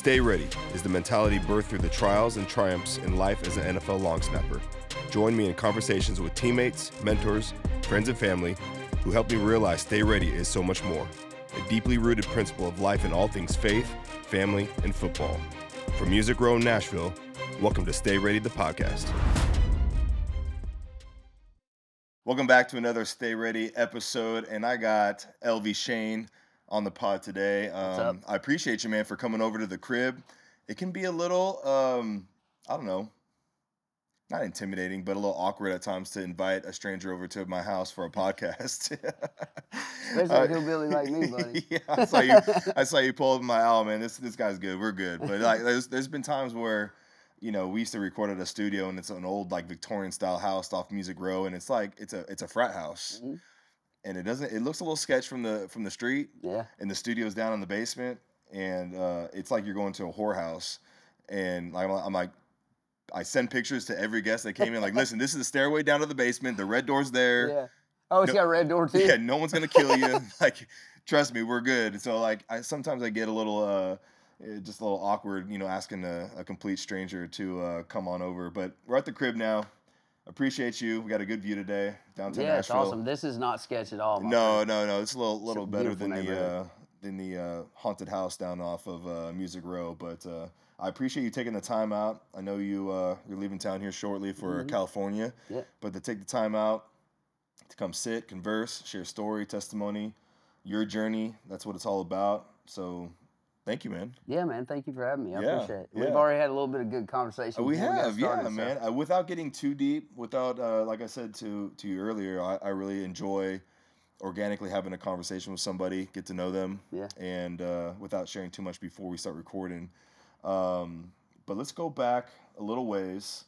Stay Ready is the mentality birthed through the trials and triumphs in life as an NFL long snapper. Join me in conversations with teammates, mentors, friends, and family who help me realize Stay Ready is so much more. A deeply rooted principle of life in all things faith, family, and football. From Music Row in Nashville, welcome to Stay Ready, the podcast. Welcome back to another Stay Ready episode, and I got Elvie Shane on the pod today. Um, I appreciate you, man, for coming over to the crib. It can be a little, um, I don't know, not intimidating, but a little awkward at times to invite a stranger over to my house for a podcast. Especially a hillbilly like me, buddy. yeah, I saw you. I saw you pull up my oh man, this this guy's good. We're good. But like, there's there's been times where, you know, we used to record at a studio and it's an old like Victorian style house off Music Row, and it's like it's a it's a frat house, Mhm. And it doesn't. It looks a little sketch from the from the street, Yeah. and the studio's down in the basement, and uh, it's like you're going to a whorehouse. And like, I'm, I'm like, I send pictures to every guest that came in, like, listen, this is the stairway down to the basement. The red door's there. Yeah. Oh, it's No- got a red door too. Yeah, no one's gonna kill you. like, trust me, we're good. So like, I sometimes I get a little, uh, eh, just a little awkward, you know, asking a, a complete stranger to uh, come on over. But we're at the crib now. Appreciate you. We got a good view today downtown Yeah, it's Nashville. awesome. This is not sketch at all. No, friend. no, no. It's a little, little better than the uh, than the uh, haunted house down off of uh, Music Row. But uh, I appreciate you taking the time out. I know you uh, you're leaving town here shortly for Mhm. California. Yeah. But to take the time out to come sit, converse, share story, testimony, your journey. That's what it's all about. So, thank you, man. Yeah, man. Thank you for having me. I Yeah, appreciate it. yeah. We've already had a little bit of good conversation. We before got have, yeah, so- man. Uh, without getting too deep, without, uh, like I said to to you earlier, I, I really enjoy organically having a conversation with somebody, get to know them, Yeah. and uh, without sharing too much before we start recording. Um, but let's go back a little ways,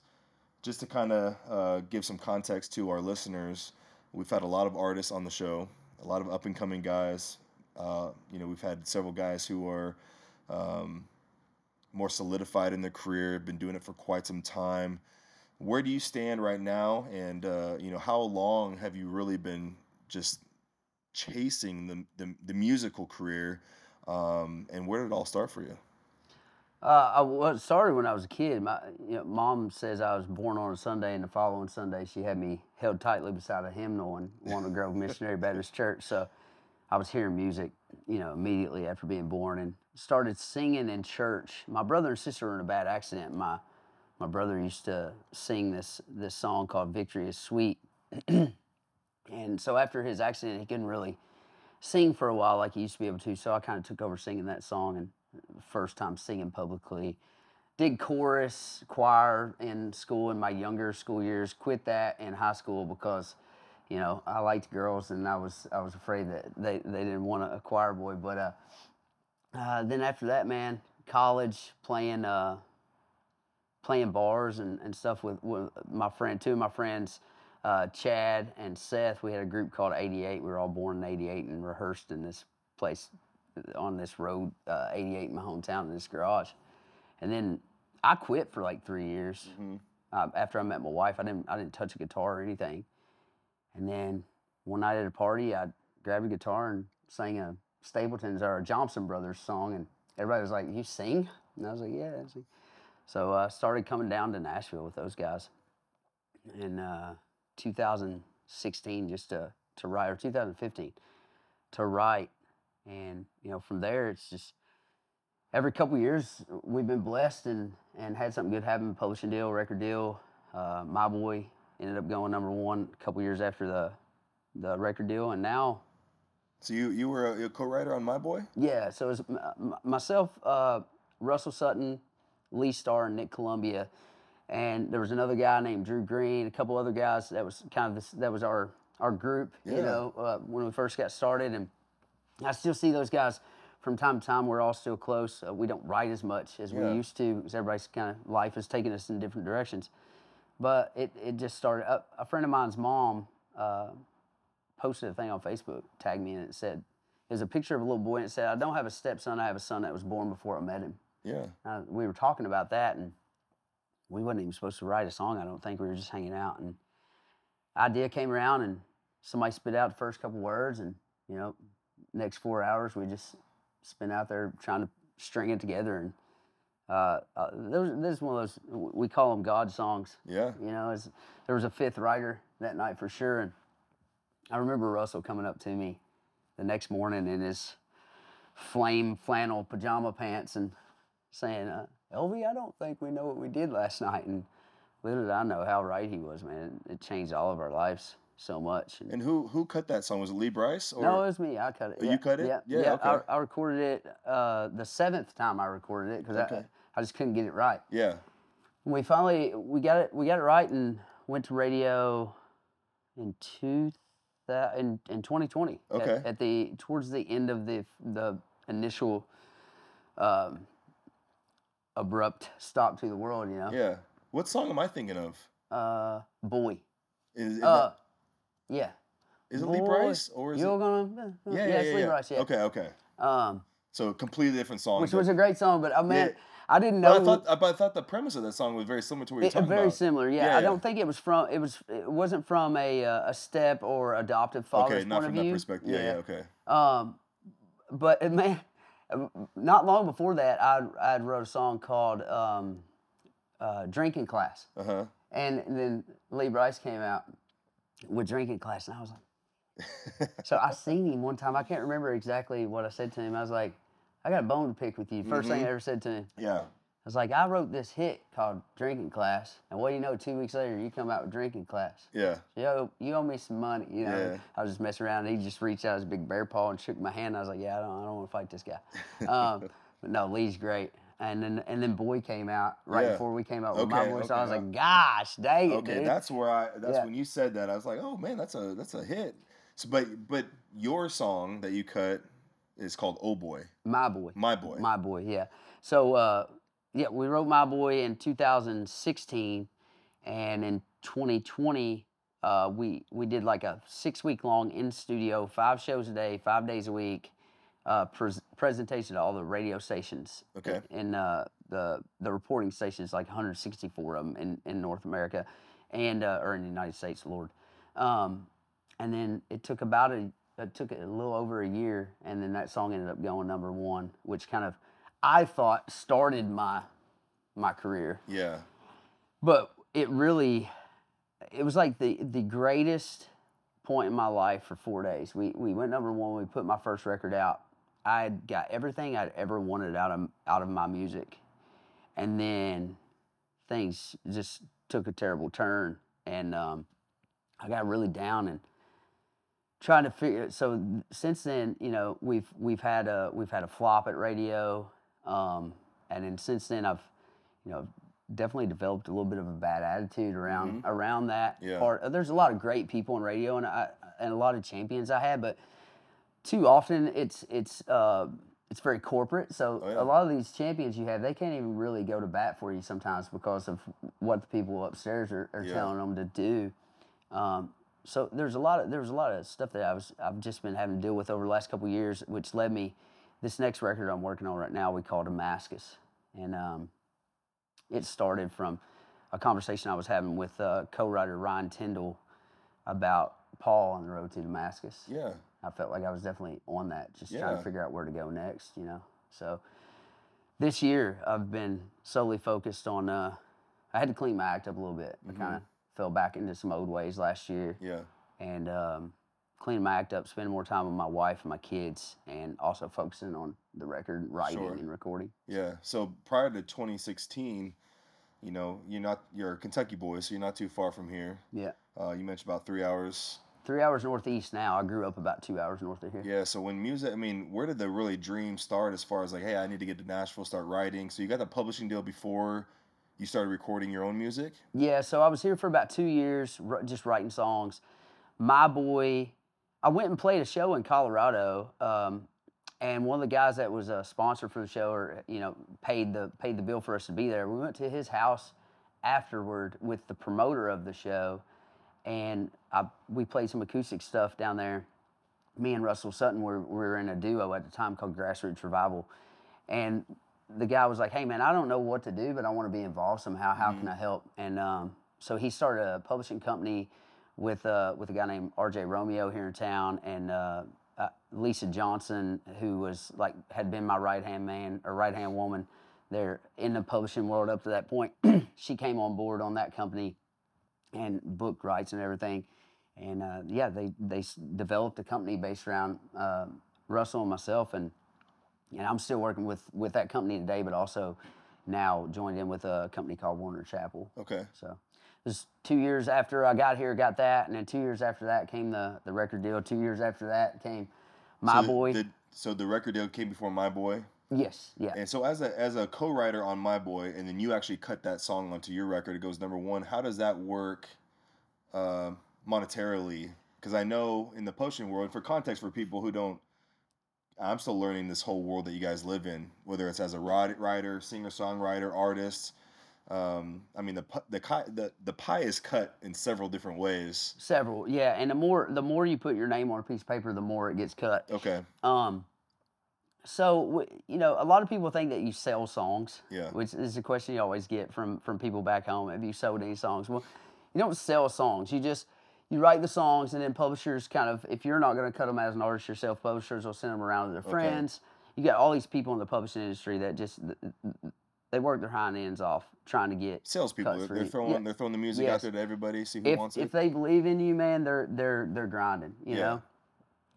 just to kind of uh, give some context to our listeners. We've had a lot of artists on the show, a lot of up and coming guys. Uh, you know, we've had several guys who are. Um, more solidified in their career, been doing it for quite some time. Where do you stand right now? And uh, you know, how long have you really been just chasing the the, the musical career? Um, and where did it all start for you? Uh, I was started when I was a kid. My you know, mom says I was born on a Sunday, and the following Sunday she had me held tightly beside a hymnal in Walnut Grove Missionary Baptist Church. So I was hearing music, you know, immediately after being born, and started singing in church. My brother and sister were in a bad accident. My my brother used to sing this this song called "Victory Is Sweet," and so after his accident, he couldn't really sing for a while like he used to be able to. So I kind of took over singing that song and first time singing publicly. Did chorus, choir in school in my younger school years. Quit that in high school because, you know, I liked girls and I was I was afraid that they, they didn't want a choir boy. But uh, uh, then after that, man, college playing uh, playing bars and, and stuff with, with my friend, two of my friends, uh, Chad and Seth. We had a group called 88. We were all born in 88 and rehearsed in this place on this road, uh, 88 in my hometown in this garage. And then I quit for like three years. Uh, after I met my wife, I didn't I didn't touch a guitar or anything. And then one night at a party, I grabbed a guitar and sang a Stapleton's or a Johnson Brothers song, and everybody was like, "You sing?" And I was like, "Yeah." I sing." So I started coming down to Nashville with those guys in uh, 2016, just to to write, or 2015, to write, and you know from there it's just every couple years we've been blessed and and had something good happen publishing deal record deal uh, my boy ended up going number one a couple years after the the record deal and now So you you were a, a co-writer on My Boy. yeah so it's m- m- myself uh, russell sutton lee starr and nick columbia and there was another guy named drew green a couple other guys that was kind of this that was our our group Yeah. you know uh, when we first got started and I still see those guys from time to time. We're all still close. Uh, we don't write as much as Yeah. we used to because everybody's kind of life has taken us in different directions. But it, it just started. A, a friend of mine's mom uh, posted a thing on Facebook, tagged me, and it said, "There's a picture of a little boy, and it said, I don't have a stepson. I have a son that was born before I met him." Yeah. Uh, we were talking about that, and we wasn't even supposed to write a song. I don't think we were just hanging out, and idea came around, and somebody spit out the first couple words, and you know, next four hours we just spent out there trying to string it together, and Uh, uh, those, this is one of those we call them God songs. Yeah. You know, there was a fifth writer that night for sure, and I remember Russell coming up to me the next morning in his flame flannel pajama pants and saying, uh, "Elvie, I don't think we know what we did last night." And little did I know how right he was, man. It changed all of our lives so much. And, And who who cut that song? Was it Lee Brice? Or no, it was me. I cut it. Oh, you cut it? Yeah, Yeah, I, okay. I recorded it uh, the seventh time I recorded it because Okay. I, I just couldn't get it right. yeah. And we finally we got it we got it right and went to radio in two thou- in, in 2020 at- Okay. at, the towards the end of the the initial um, abrupt stop to the world you know Yeah. What song am I thinking of? uh boy Is, is, uh that, yeah is it Lee Boy, Brice or is you're it? gonna uh, Yeah, yeah, it's yeah, Lee yeah. Brice, yeah Okay, okay. um So a completely different song. which but- was a great song but uh, man Yeah. I didn't but know I thought, I- but I thought the premise of that song was very similar to what you're It- talking very about. similar, yeah. Yeah, I yeah. don't think it was from it was it wasn't from a uh, a step or adoptive father's Okay, not from that view. perspective. Yeah, yeah, okay. Um, but uh, man, not long before that, I I wrote a song called um, uh, "Drinking Class," Uh huh. and then Lee Brice came out with "Drinking Class," and I was like, so I seen him one time. I can't remember exactly what I said to him. I was like, "I got a bone to pick with you." 1st thing I ever said to him. yeah. I was like, I wrote this hit called Drinking Class, and what do you know? Two weeks later, you come out with Drinking Class. Yeah. Yo, you owe me some money. You know, Yeah. I was just messing around. And he just reached out his big bear paw and shook my hand. I was like, Yeah, I don't, I don't want to fight this guy. Um, but no, Lee's great. And then, and then Boy came out right Yeah. before we came out with my Okay, voice. So I was okay. like, Gosh, dang it, Okay, dude. that's where I. That's Yeah. when you said that. I was like, oh man, that's a that's a hit. So, but but your song that you cut is called Oh Boy, my boy. My Boy. My boy, yeah. So uh, yeah, we wrote My Boy in 2016, and in 2020, uh, we we did like a six week long in studio, five shows a day, five days a week, uh, pres- presentation to all the radio stations. Okay. In uh, the the reporting stations, like 164 of them in, in North America, and uh, or in the United States, Lord. Um, and then it took about a it took a little over a year, and then that song ended up going number one, which kind of I thought started my my career, yeah. but it really it was like the the greatest point in my life for four days. We we went number one. We put my first record out. I had got everything I'd ever wanted out of out of my music, and then things just took a terrible turn, and um, I got really down and trying to figure. So since then, you know, we've we've had a we've had a flop at radio, um, and then since then I've, you know, definitely developed a little bit of a bad attitude around around that Yeah. part. There's a lot of great people in radio, and I and a lot of champions I had, but too often it's it's uh, it's very corporate. So Oh, yeah. a lot of these champions you have, they can't even really go to bat for you sometimes because of what the people upstairs are, are Yeah. telling them to do. Um, so there's a lot of there's a lot of stuff that I was I've just been having to deal with over the last couple of years, which led me this next record I'm working on right now. We call Damascus, and um, it started from a conversation I was having with uh, co-writer Ryan Tyndell about Paul on the road to Damascus. Yeah. I felt like I was definitely on that, just trying to figure out where to go next, you know. So this year I've been solely focused on. Uh, I had to clean my act up a little bit. I kind of fell back into some old ways last year, Yeah. and um, cleaning my act up, spending more time with my wife and my kids, and also focusing on the record writing Sure. and recording. Yeah. So prior to 2016, you know, you're not you're a Kentucky boy, so you're not too far from here. Yeah, Uh, you mentioned about three hours. Three hours northeast now. I grew up about two hours north of here. Yeah. So when music, I mean, where did the really dream start? As far as like, hey, I need to get to Nashville, start writing. So you got the publishing deal before you started recording your own music. Yeah, so I was here for about two years, just writing songs. My boy, I went and played a show in Colorado, um, and one of the guys that was a sponsor for the show, or you know, paid the paid the bill for us to be there. We went to his house afterward with the promoter of the show, and I, we played some acoustic stuff down there. Me and Russell Sutton were, were in a duo at the time called Grassroots Revival, and the guy was like, "Hey man, I don't know what to do, but I want to be involved somehow. How can I help?" And um, so he started a publishing company with uh, with a guy named R.J. Romeo here in town, and uh, uh, Lisa Johnson, who was like had been my right hand man or right hand woman there in the publishing world up to that point. she came on board on that company and book rights and everything. And uh, yeah, they they developed a company based around uh, Russell and myself, and and I'm still working with with that company today, but also now joined in with a company called Warner Chappell. Okay. So it was two years after I got here, got that, and then two years after that came the the record deal. Two years after that came My so Boy. The, so the record deal came before My Boy, yes, yeah. and so as a as a co-writer on My Boy, and then you actually cut that song onto your record. It goes number one. How does that work uh, monetarily? Because I know in the publishing world, for context for people who don't, I'm still learning this whole world that you guys live in. Whether it's as a writer, singer songwriter, artist. Um, I mean the the the the pie is cut in several different ways. Several, yeah. And the more the more you put your name on a piece of paper, the more it gets cut. Okay. Um, so you know, a lot of people think that you sell songs, Yeah. which is a question you always get from from people back home. Have you sold any songs? Well, you don't sell songs. You just you write the songs, and then publishers kind of, if you're not going to cut them as an artist yourself, publishers will send them around to their Okay. friends. You got all these people in the publishing industry that just th- th- they work their hind ends off trying to get Salespeople, they're, they're throwing Yeah. they're throwing the music out there to everybody, see who if wants it. if they believe in you, man, they're they're they're grinding, you Yeah. know.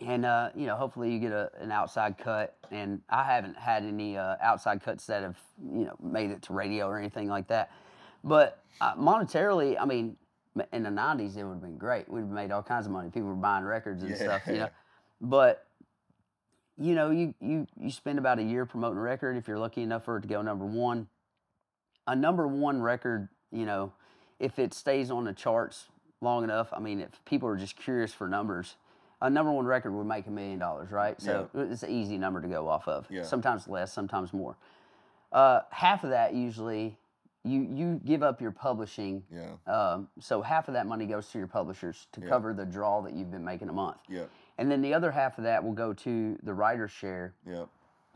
And uh, you know, hopefully you get a, an outside cut. And I haven't had any uh, outside cuts that have you know made it to radio or anything like that. But uh, monetarily, I mean, in the '90s it would have been great. We'd have made all kinds of money. People were buying records and stuff, you Yeah. know. But you know, you you you spend about a year promoting a record if you're lucky enough for it to go number one. A number one record, you know, if it stays on the charts long enough, I mean, if people are just curious for numbers, a number one record would make a million dollars, right? So it's an easy number to go off of. Yeah. Sometimes less, sometimes more. Uh, half of that usually you you give up your publishing. yeah, Um, so half of that money goes to your publishers to Yeah. cover the draw that you've been making a month, yeah, and then the other half of that will go to the writer's share yeah,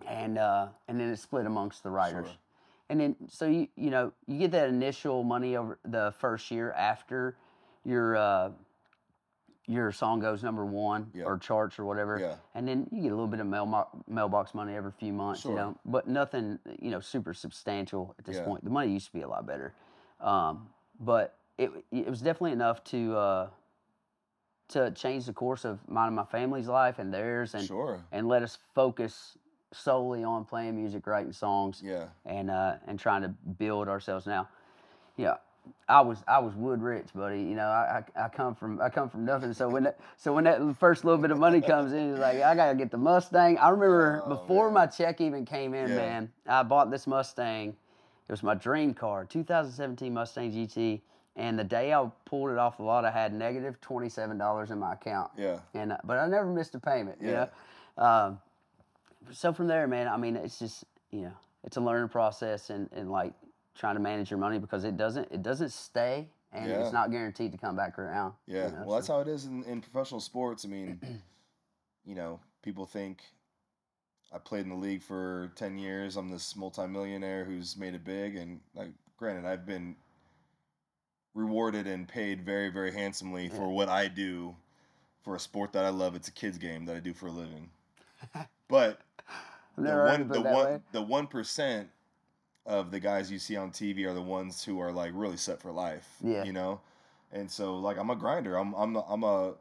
and uh, and then it's split amongst the writers. Sure. And then so you you know you get that initial money over the first year after your uh, your song goes number one Yeah. or charts or whatever, Yeah. and then you get a little bit of mail mailbox money every few months, Sure. you know, but nothing you know super substantial at this Yeah. point. The money used to be a lot better, um, but it it was definitely enough to. Uh, to change the course of mine and my family's life and theirs, and sure, and let us focus solely on playing music, writing songs, yeah, and uh, and trying to build ourselves. Now, yeah, I was I was wood rich, buddy. You know, I, I, I come from I come from nothing. So when that so when that first little bit of money comes in, it's like I gotta get the Mustang. I remember Oh, before man. my check even came in, Yeah. man, I bought this Mustang. It was my dream car, 2017 Mustang GT. And the day I pulled it off the lot, I had negative twenty-seven dollars in my account yeah, and uh, but I never missed a payment. You Yeah. know, um, so from there, man, I mean, it's just you know, it's a learning process and, and like trying to manage your money because it doesn't it doesn't stay and Yeah. it's not guaranteed to come back around. you yeah. know, well, that's how it is in, in professional sports. I mean, you know, people think I played in the league for ten years. I'm this multimillionaire who's made it big, and like, granted, I've been rewarded and paid very, very handsomely Yeah. for what I do for a sport that I love. It's a kids game that I do for a living. But the one, the one way. the one percent of the guys you see on TV are the ones who are like really set for life. Yeah. You know? And so like I'm a grinder. I'm I'm I'm a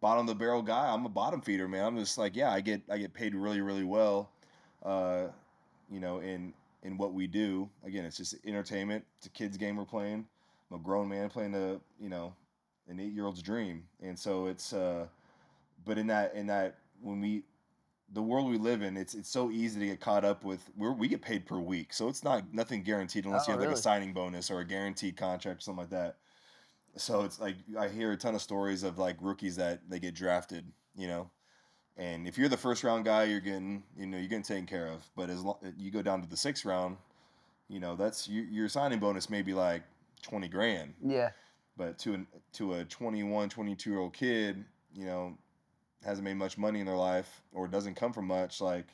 bottom of the barrel guy. I'm a bottom feeder, man. I'm just like, yeah, I get I get paid really, really well. Uh, you know, in in what we do. Again, it's just entertainment. It's a kids game we're playing. I'm a grown man playing a, you know, an eight year old's dream. And so it's uh but in that in that when we the world we live in, it's it's so easy to get caught up with. We're, we get paid per week, so it's not nothing guaranteed unless Oh, you have like a signing bonus or a guaranteed contract or something like that. So it's like I hear a ton of stories of like rookies that they get drafted, you know, and if you're the first round guy, you're getting you know you're getting taken care of. But as long you go down to the sixth round, you know that's your, your signing bonus may be like twenty grand, Yeah, but to an to a 21, 22 year old kid, you know, hasn't made much money in their life or doesn't come from much, like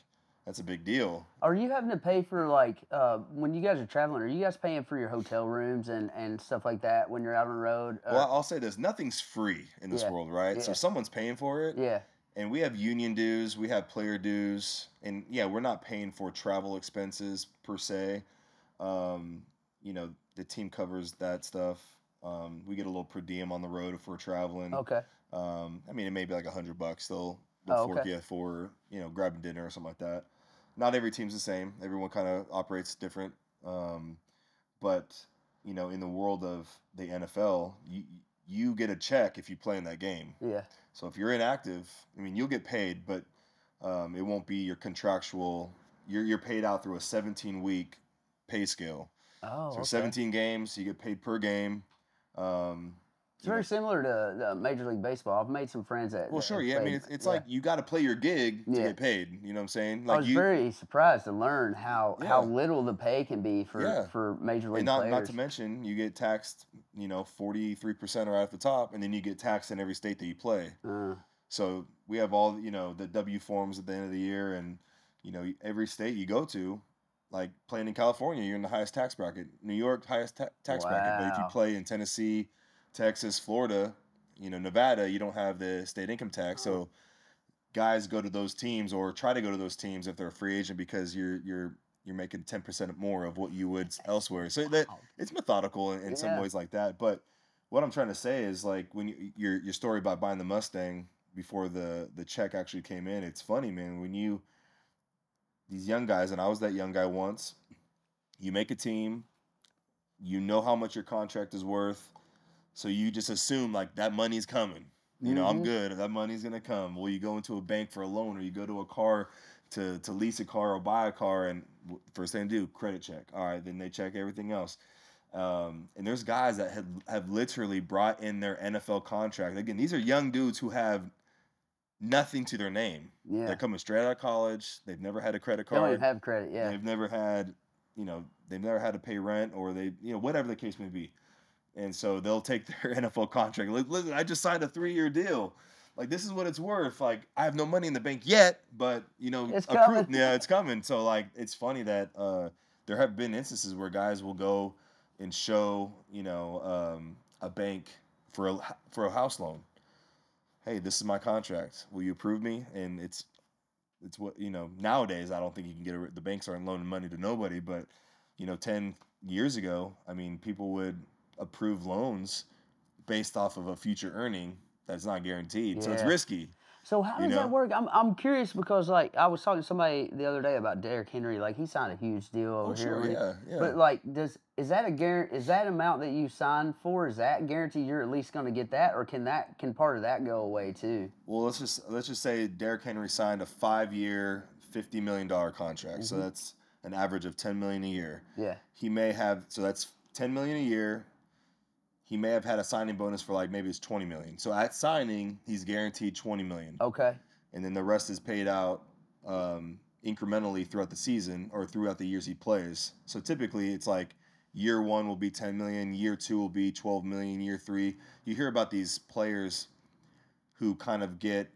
that's a big deal. are you having to pay for like uh, when you guys are traveling? Are you guys paying for your hotel rooms and and stuff like that when you're out on the road? Uh, Well, I'll say this: nothing's free in this Yeah, world, right? So someone's paying for it, yeah, and we have union dues, we have player dues, and yeah, we're not paying for travel expenses per se. Um, you know, the team covers that stuff. Um, we get a little per diem on the road if we're traveling. Okay. Um, I mean, it may be like a hundred bucks. They'll, they'll Oh, fork okay. you for you know grabbing dinner or something like that. Not every team's the same. Everyone kind of operates different. Um, but you know, in the world of the NFL, you you get a check if you play in that game. Yeah. So if you're inactive, I mean, you'll get paid, but um, it won't be your contractual. You're you're paid out through a 17 week pay scale. Oh. So okay. 17 games, you get paid per game. Um, It's you know, very similar to uh, Major League Baseball. I've made some friends at. well, sure, yeah. I mean, it's, it's yeah. like you got to play your gig to Yeah. get paid. You know what I'm saying? I Like was you, very surprised to learn how how little the pay can be for Yeah. for major league and not players. not to mention you get taxed. You know, 43 percent right at the top, and then you get taxed in every state that you play. Uh, So we have all you know the W forms at the end of the year, and you know every state you go to, like playing in California, you're in the highest tax bracket. New York highest ta- tax bracket, but if you play in Tennessee, Texas, Florida, you know Nevada, you don't have the state income tax. So uh-huh. guys go to those teams or try to go to those teams if they're a free agent because you're you're you're making ten percent more of what you would elsewhere. So that it's methodical in, in some ways like that. But what I'm trying to say is like when you, your your story about buying the Mustang before the the check actually came in, it's funny, man. When you these young guys, and I was that young guy once, you make a team, you know how much your contract is worth, so you just assume like that money's coming. You know, I'm Mhm. good. That money's gonna come. Well, you go into a bank for a loan, or you go to a car to to lease a car or buy a car, and first thing they do, credit check. All right, then they check everything else. Um, and there's guys that have have literally brought in their NFL contract. Again, these are young dudes who have nothing to their name. yeah. They're coming straight out of college. They've never had a credit They don't card. have credit. Yeah. They've never had, you know, they've never had to pay rent or they, you know, whatever the case may be. And so they'll take their NFL contract. Li- Listen, I just signed a three year deal. Like this is what it's worth. Like I have no money in the bank yet, but you know, It's coming. yeah, it's coming. So like, it's funny that uh, there have been instances where guys will go and show, you know, um, a bank for a for a house loan. Hey, this is my contract. Will you approve me? And it's it's what you know nowadays i don't think you can get a, the banks aren't loaning money to nobody but you know 10 years ago i mean people would approve loans based off of a future earning that's not guaranteed so it's risky So how does that work? I'm I'm curious because like I was talking to somebody the other day about Derrick Henry. Like he signed a huge deal over oh here. sure yeah yeah But like, does is that a guarantee? Is that amount that you signed for? Is that guarantee you're at least going to get that, or can that can part of that go away too? well let's just let's just say Derrick henry signed a five year 50 million dollar contract so Mhm. that's an average of 10 million a year Yeah. he may have so that's 10 million a year he may have had a signing bonus for like maybe it's 20 million so at signing he's guaranteed 20 million Okay. and then the rest is paid out um, incrementally throughout the season or throughout the years he plays. So typically, it's like year one will be 10 million, year two will be 12 million, year three. You hear about these players who kind of get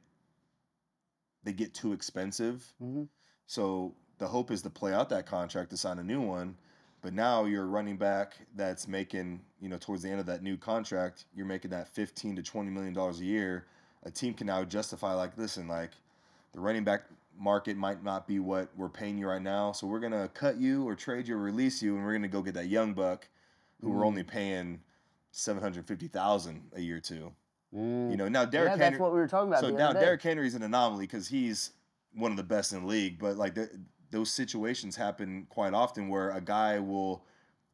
they get too expensive. hmm So the hope is to play out that contract to sign a new one. But now you're a running back that's making, you know, towards the end of that new contract, you're making that 15 to 20 million dollars a year. A team can now justify like, listen, like the running back market might not be what we're paying you right now, so we're gonna cut you or trade you or release you, and we're gonna go get that young buck who we're Mm. only paying seven hundred fifty thousand a year to. Mm. You know, now Derrick yeah, Henry. that's what we were talking about. So now. Derrick Henry's an anomaly because he's one of the best in the league. But like th those situations happen quite often where a guy will.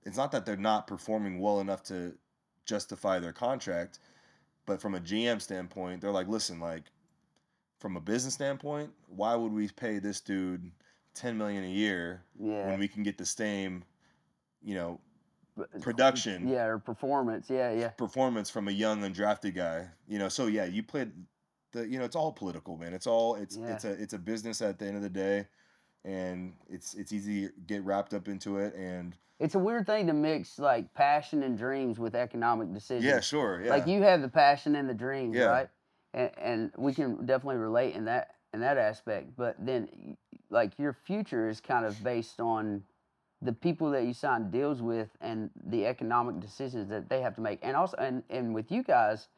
It's not that they're not performing well enough to justify their contract, but from a GM standpoint, they're like, listen, like from a business standpoint, why would we pay this dude ten million a year yeah. when we can get the same, you know, uh, production Yeah, or performance. Yeah, yeah. performance from a young undrafted guy. You know, so yeah, you played the you know, it's all political, man. It's all it's Yeah. it's a it's a business at the end of the day and it's it's easy to get wrapped up into it and It's a weird thing to mix like passion and dreams with economic decisions. yeah, sure, yeah. Like you have the passion and the dreams, Yeah. right? And, and we can definitely relate in that in that aspect. But then, like your future is kind of based on the people that you sign deals with and the economic decisions that they have to make. And also, and and with you guys,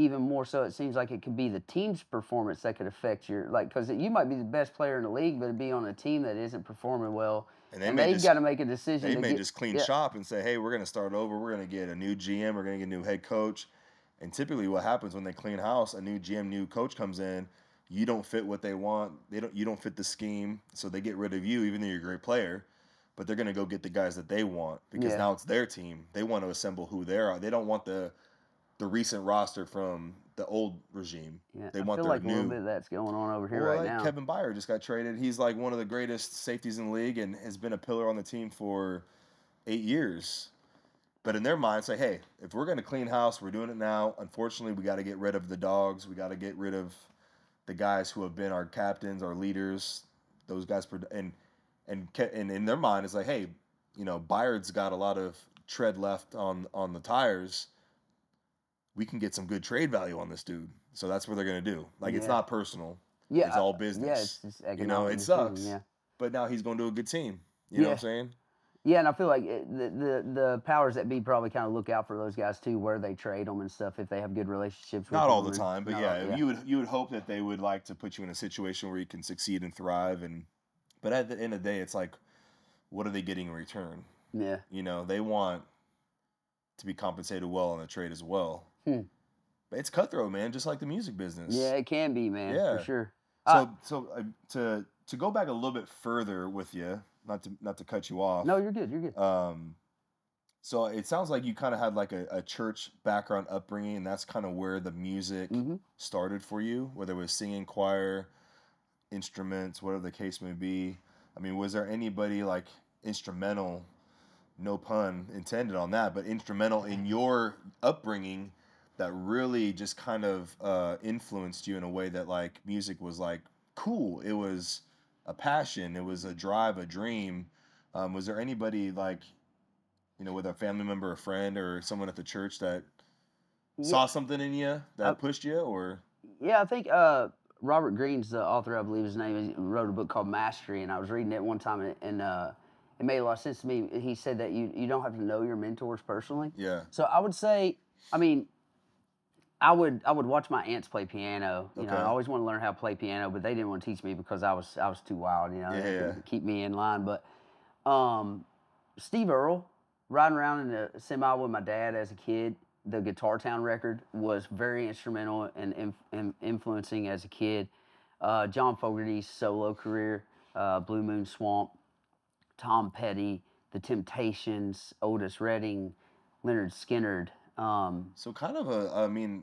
even more so, it seems like it could be the team's performance that could affect your like because you might be the best player in the league, but it'd be on a team that isn't performing well. And they and may got to make a decision. they may get, just clean yeah, shop and say, hey, we're going to start over. We're going to get a new GM. We're going to get a new head coach. And typically, what happens when they clean house, a new GM, new coach comes in. You don't fit what they want. They don't. You don't fit the scheme, so they get rid of you, even though you're a great player. But they're going to go get the guys that they want because Yeah. now it's their team. They want to assemble who they are. They don't want the the recent roster from the old regime. Yeah, They I want feel their like a little new- bit of that's going on over here Well, right like now. Kevin Byard just got traded. He's like one of the greatest safeties in the league and has been a pillar on the team for eight years. But in their mind, say, hey, if we're going to clean house, we're doing it now. Unfortunately, we got to get rid of the dogs. We got to get rid of the guys who have been our captains, our leaders. Those guys, and and and in their mind, it's like, hey, you know, Byard's got a lot of tread left on on the tires. We can get some good trade value on this dude. So that's what they're going to do. Like it's Yeah. not personal yeah, it's all business. Yeah, it's just You know, it sucks. Yeah. but now he's going to a good team. You know what I'm saying? Yeah, and I feel like it, the, the the powers that be probably kind of look out for those guys too, where they trade them and stuff if they have good relationships. with Not all the time, but yeah, all- you would you would hope that they would like to put you in a situation where you can succeed and thrive. And but at the end of the day, it's like, what are they getting in return? yeah, You know, they want to be compensated well on the trade as well. Hmm. It's cutthroat, man, just like the music business. yeah, it can be, man, Yeah. for sure. So Uh, so uh, to to go back a little bit further with you, not to not to cut you off. no, you're good. You're good. Um, so it sounds like you kind of had like a, a church background upbringing, and that's kind of where the music hmm started for you, whether it was singing, choir, instruments, whatever the case may be. I mean, was there anybody like instrumental, no pun intended on that, but instrumental in your upbringing that really just kind of uh, influenced you in a way that like music was like cool? It was a passion, it was a drive, a dream. Um, was there anybody like, you know, with a family member, a friend, or someone at the church that saw something in you that Uh, pushed you, or Yeah, I think uh, Robert Greene's the author, I believe his name is, wrote a book called Mastery, and I was reading it one time, and, and uh, it made a lot of sense to me. He said that you you don't have to know your mentors personally. yeah, So I would say, I mean, I would I would watch my aunts play piano. You know, I always want to learn how to play piano, but they didn't want to teach me because I was I was too wild. You know, Yeah, keep me in line. But um, Steve Earle, riding around in a semi with my dad as a kid, the Guitar Town record was very instrumental in, in, in influencing as a kid. Uh, John Fogerty's solo career, uh, Blue Moon Swamp, Tom Petty, The Temptations, Otis Redding, Lynyrd Skynyrd. Um, So kind of a, I mean,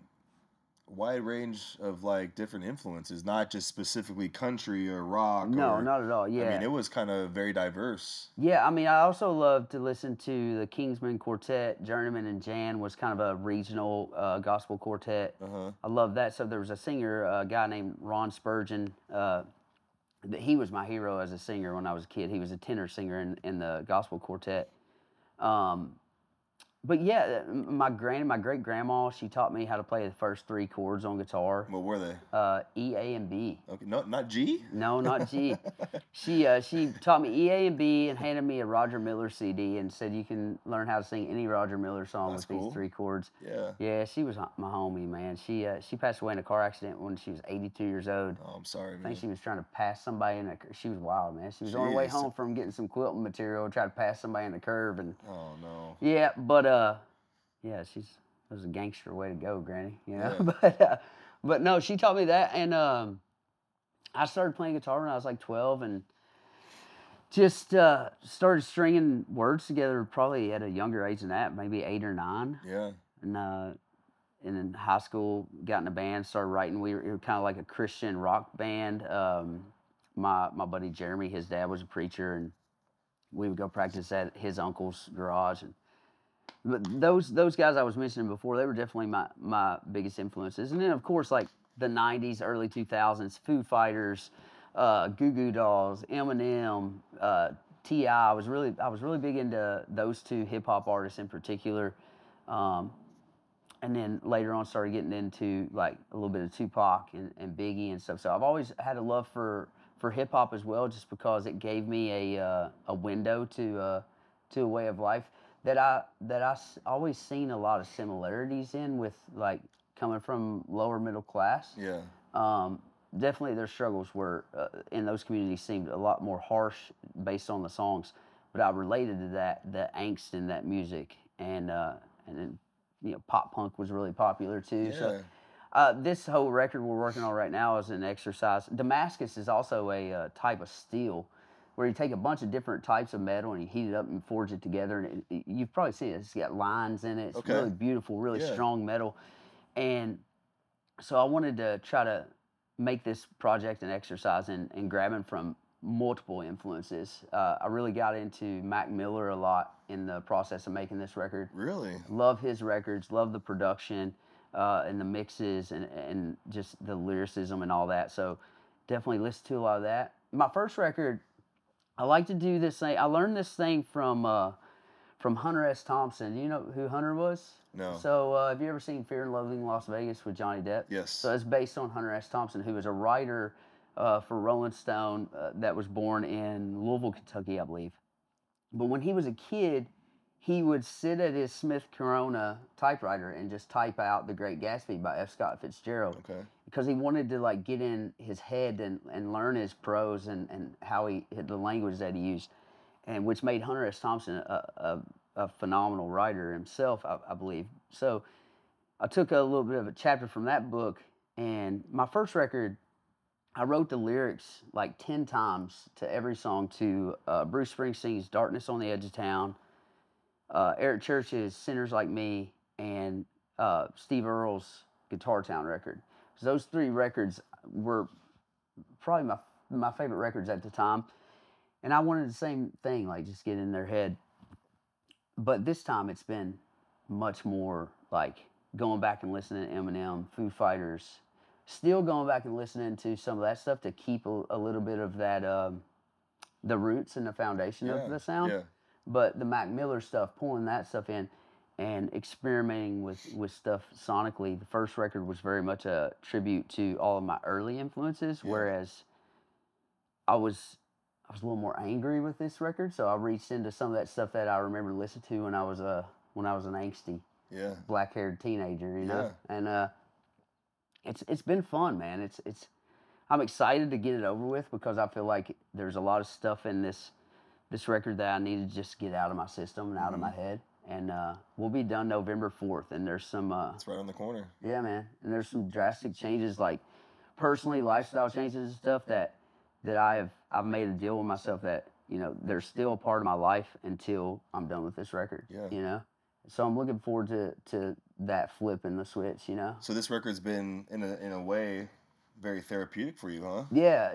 wide range of like different influences, not just specifically country or rock. no, or, not at all. Yeah. I mean, it was kind of very diverse. Yeah, I mean, I also love to listen to the Kingsmen Quartet. Journeyman and Jan was kind of a regional uh, gospel quartet. Uh huh. I love that. So there was a singer, a guy named Ron Spurgeon. Uh, that he was my hero as a singer when I was a kid. He was a tenor singer in, in the gospel quartet. Um, but yeah, my grand, my great grandma, she taught me how to play the first three chords on guitar. What were they? Uh, E, A, and B. Okay, no, not G. No, not G. she uh, she taught me E, A, and B, and handed me a Roger Miller CD and said you can learn how to sing any Roger Miller song That's with cool. these three chords. yeah. Yeah, she was my homie, man. She uh, she passed away in a car accident when she was 82 years old. Oh, I'm sorry, I think she was trying to pass somebody in a. She was wild, man. She was on her way home from getting some quilting material, tried to pass somebody in the curve, and Oh no. yeah, but uh, yeah, she's that was a gangster way to go, Granny. You know, Yeah. but uh, but no, she taught me that, and um, I started playing guitar when I was like 12, and just uh, started stringing words together probably at a younger age than that, maybe eight or nine, Yeah. and uh, and in high school got in a band, started writing. We were, we were kind of like a Christian rock band. Um, my my buddy Jeremy, his dad was a preacher, and we would go practice at his uncle's garage. And but those those guys I was mentioning before, they were definitely my my biggest influences. And then of course like the '90s, early 2000s, Foo Fighters, uh, Goo Goo Dolls, Eminem, uh, T.I. I was really I was really big into those two hip hop artists in particular. Um, and then later on started getting into like a little bit of Tupac and, and Biggie and stuff. So I've always had a love for for hip hop as well, just because it gave me a uh, a window to uh, to a way of life that I that I always seen a lot of similarities in with like coming from lower middle class. Yeah. Um, definitely their struggles were uh, in those communities seemed a lot more harsh based on the songs, but I related to that the angst in that music, and uh, and then you know pop punk was really popular too. Yeah. So uh, this whole record we're working on right now is an exercise. Damascus is also a uh, type of steel where you take a bunch of different types of metal and you heat it up and forge it together. And it, it- you've probably seen it. It's got lines in it. It's Okay. really beautiful, really Yeah. strong metal. And so I wanted to try to make this project an exercise in, and grabbing from multiple influences. Uh, I really got into Mac Miller a lot in the process of making this record Really? love his records, love the production uh, and the mixes and, and just the lyricism and all that. So definitely listen to a lot of that. My first record, I like to do this thing. I learned this thing from uh, from Hunter S. Thompson. Do you know who Hunter was? No. So uh, have you ever seen Fear and Loathing in Las Vegas with Johnny Depp? Yes. So it's based on Hunter S. Thompson, who was a writer uh, for Rolling Stone uh, that was born in Louisville, Kentucky, I believe. But when he was a kid, he would sit at his Smith Corona typewriter and just type out The Great Gatsby by F. Scott Fitzgerald okay. because he wanted to like get in his head and, and learn his prose and, and how he the language that he used, and which made Hunter S. Thompson a, a, a phenomenal writer himself, I, I believe. So I took a little bit of a chapter from that book, and my first record, I wrote the lyrics like ten times to every song to uh, Bruce Springsteen's "Darkness on the Edge of Town," uh, Eric Church's "Sinners Like Me," and uh, Steve Earle's "Guitar Town" record. Those three records were probably my my favorite records at the time, and I wanted the same thing, like just get in their head. But this time it's been much more like going back and listening to Eminem, Foo Fighters, still going back and listening to some of that stuff to keep a, a little bit of that um, the roots and the foundation Yeah. of the sound Yeah. But the Mac Miller stuff, pulling that stuff in and experimenting with, with stuff sonically. The first record was very much a tribute to all of my early influences, Yeah. whereas I was I was a little more angry with this record, so I reached into some of that stuff that I remember listening to when I was a when I was an angsty Yeah. black haired teenager, you know. Yeah. And uh, it's it's been fun, man. It's it's I'm excited to get it over with because I feel like there's a lot of stuff in this this record that I need to just get out of my system and out of my Mm-hmm. head. And uh, we'll be done November fourth. And there's some uh, It's right on the corner. yeah, man. And there's some drastic changes, like personally lifestyle changes and stuff that that I have I've made a deal with myself that you know they're still a part of my life until I'm done with this record. Yeah. You know, so I'm looking forward to to that flip in the switch. You know. So this record's been in a in a way very therapeutic for you, huh? Yeah,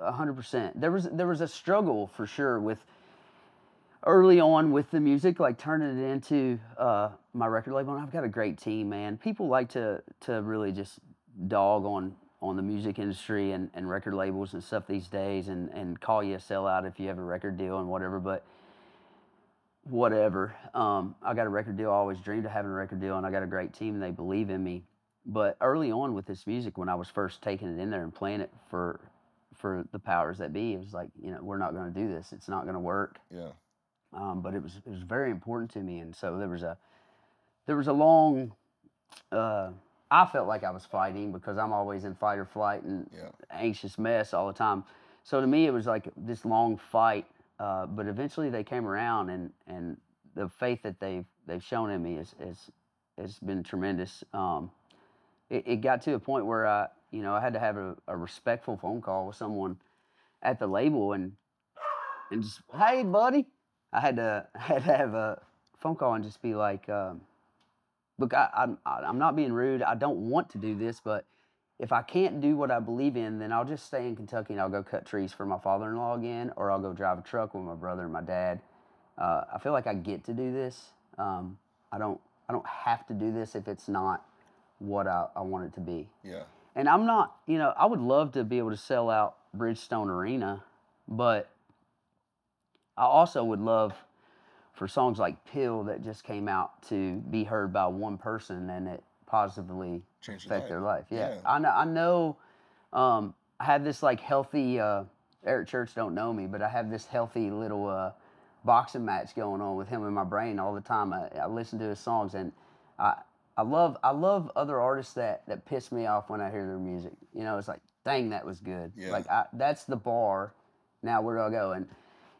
hundred percent. There was there was a struggle for sure with early on with the music, like turning it into uh, my record label. And I've got a great team, man. People like to to really just dog on on the music industry and, and record labels and stuff these days, and and call you a sellout if you have a record deal and whatever. But whatever. Um, I got a record deal. I always dreamed of having a record deal, and I got a great team. And they believe in me. But early on with this music, when I was first taking it in there and playing it for for the powers that be, it was like, you know, we're not going to do this. It's not going to work. Yeah. Um, but it was it was very important to me, and so there was a there was a long. Uh, I felt like I was fighting because I'm always in fight or flight and Yeah. anxious mess all the time. So to me, it was like this long fight. Uh, but eventually, they came around, and and the faith that they've they've shown in me is is has been tremendous. Um, it, it got to a point where I, you know, I had to have a, a respectful phone call with someone at the label, and and just, hey, buddy, I had to I had to have a phone call and just be like, um, look, I, I'm I'm not being rude. I don't want to do this, but if I can't do what I believe in, then I'll just stay in Kentucky and I'll go cut trees for my father-in-law again, or I'll go drive a truck with my brother and my dad. Uh, I feel like I get to do this. Um, I don't I don't have to do this if it's not what I, I want it to be. Yeah. And I'm not, you know, I would love to be able to sell out Bridgestone Arena, but I also would love for songs like Pill that just came out to be heard by one person and it positively Change affect life. their life. Yeah. Yeah. I know I know um, I have this like healthy uh, Eric Church don't know me, but I have this healthy little uh, boxing match going on with him in my brain all the time. I, I listen to his songs and I I love I love other artists that that piss me off when I hear their music. You know, it's like dang, that was good. Yeah. Like I, that's the bar. Now where do I go? And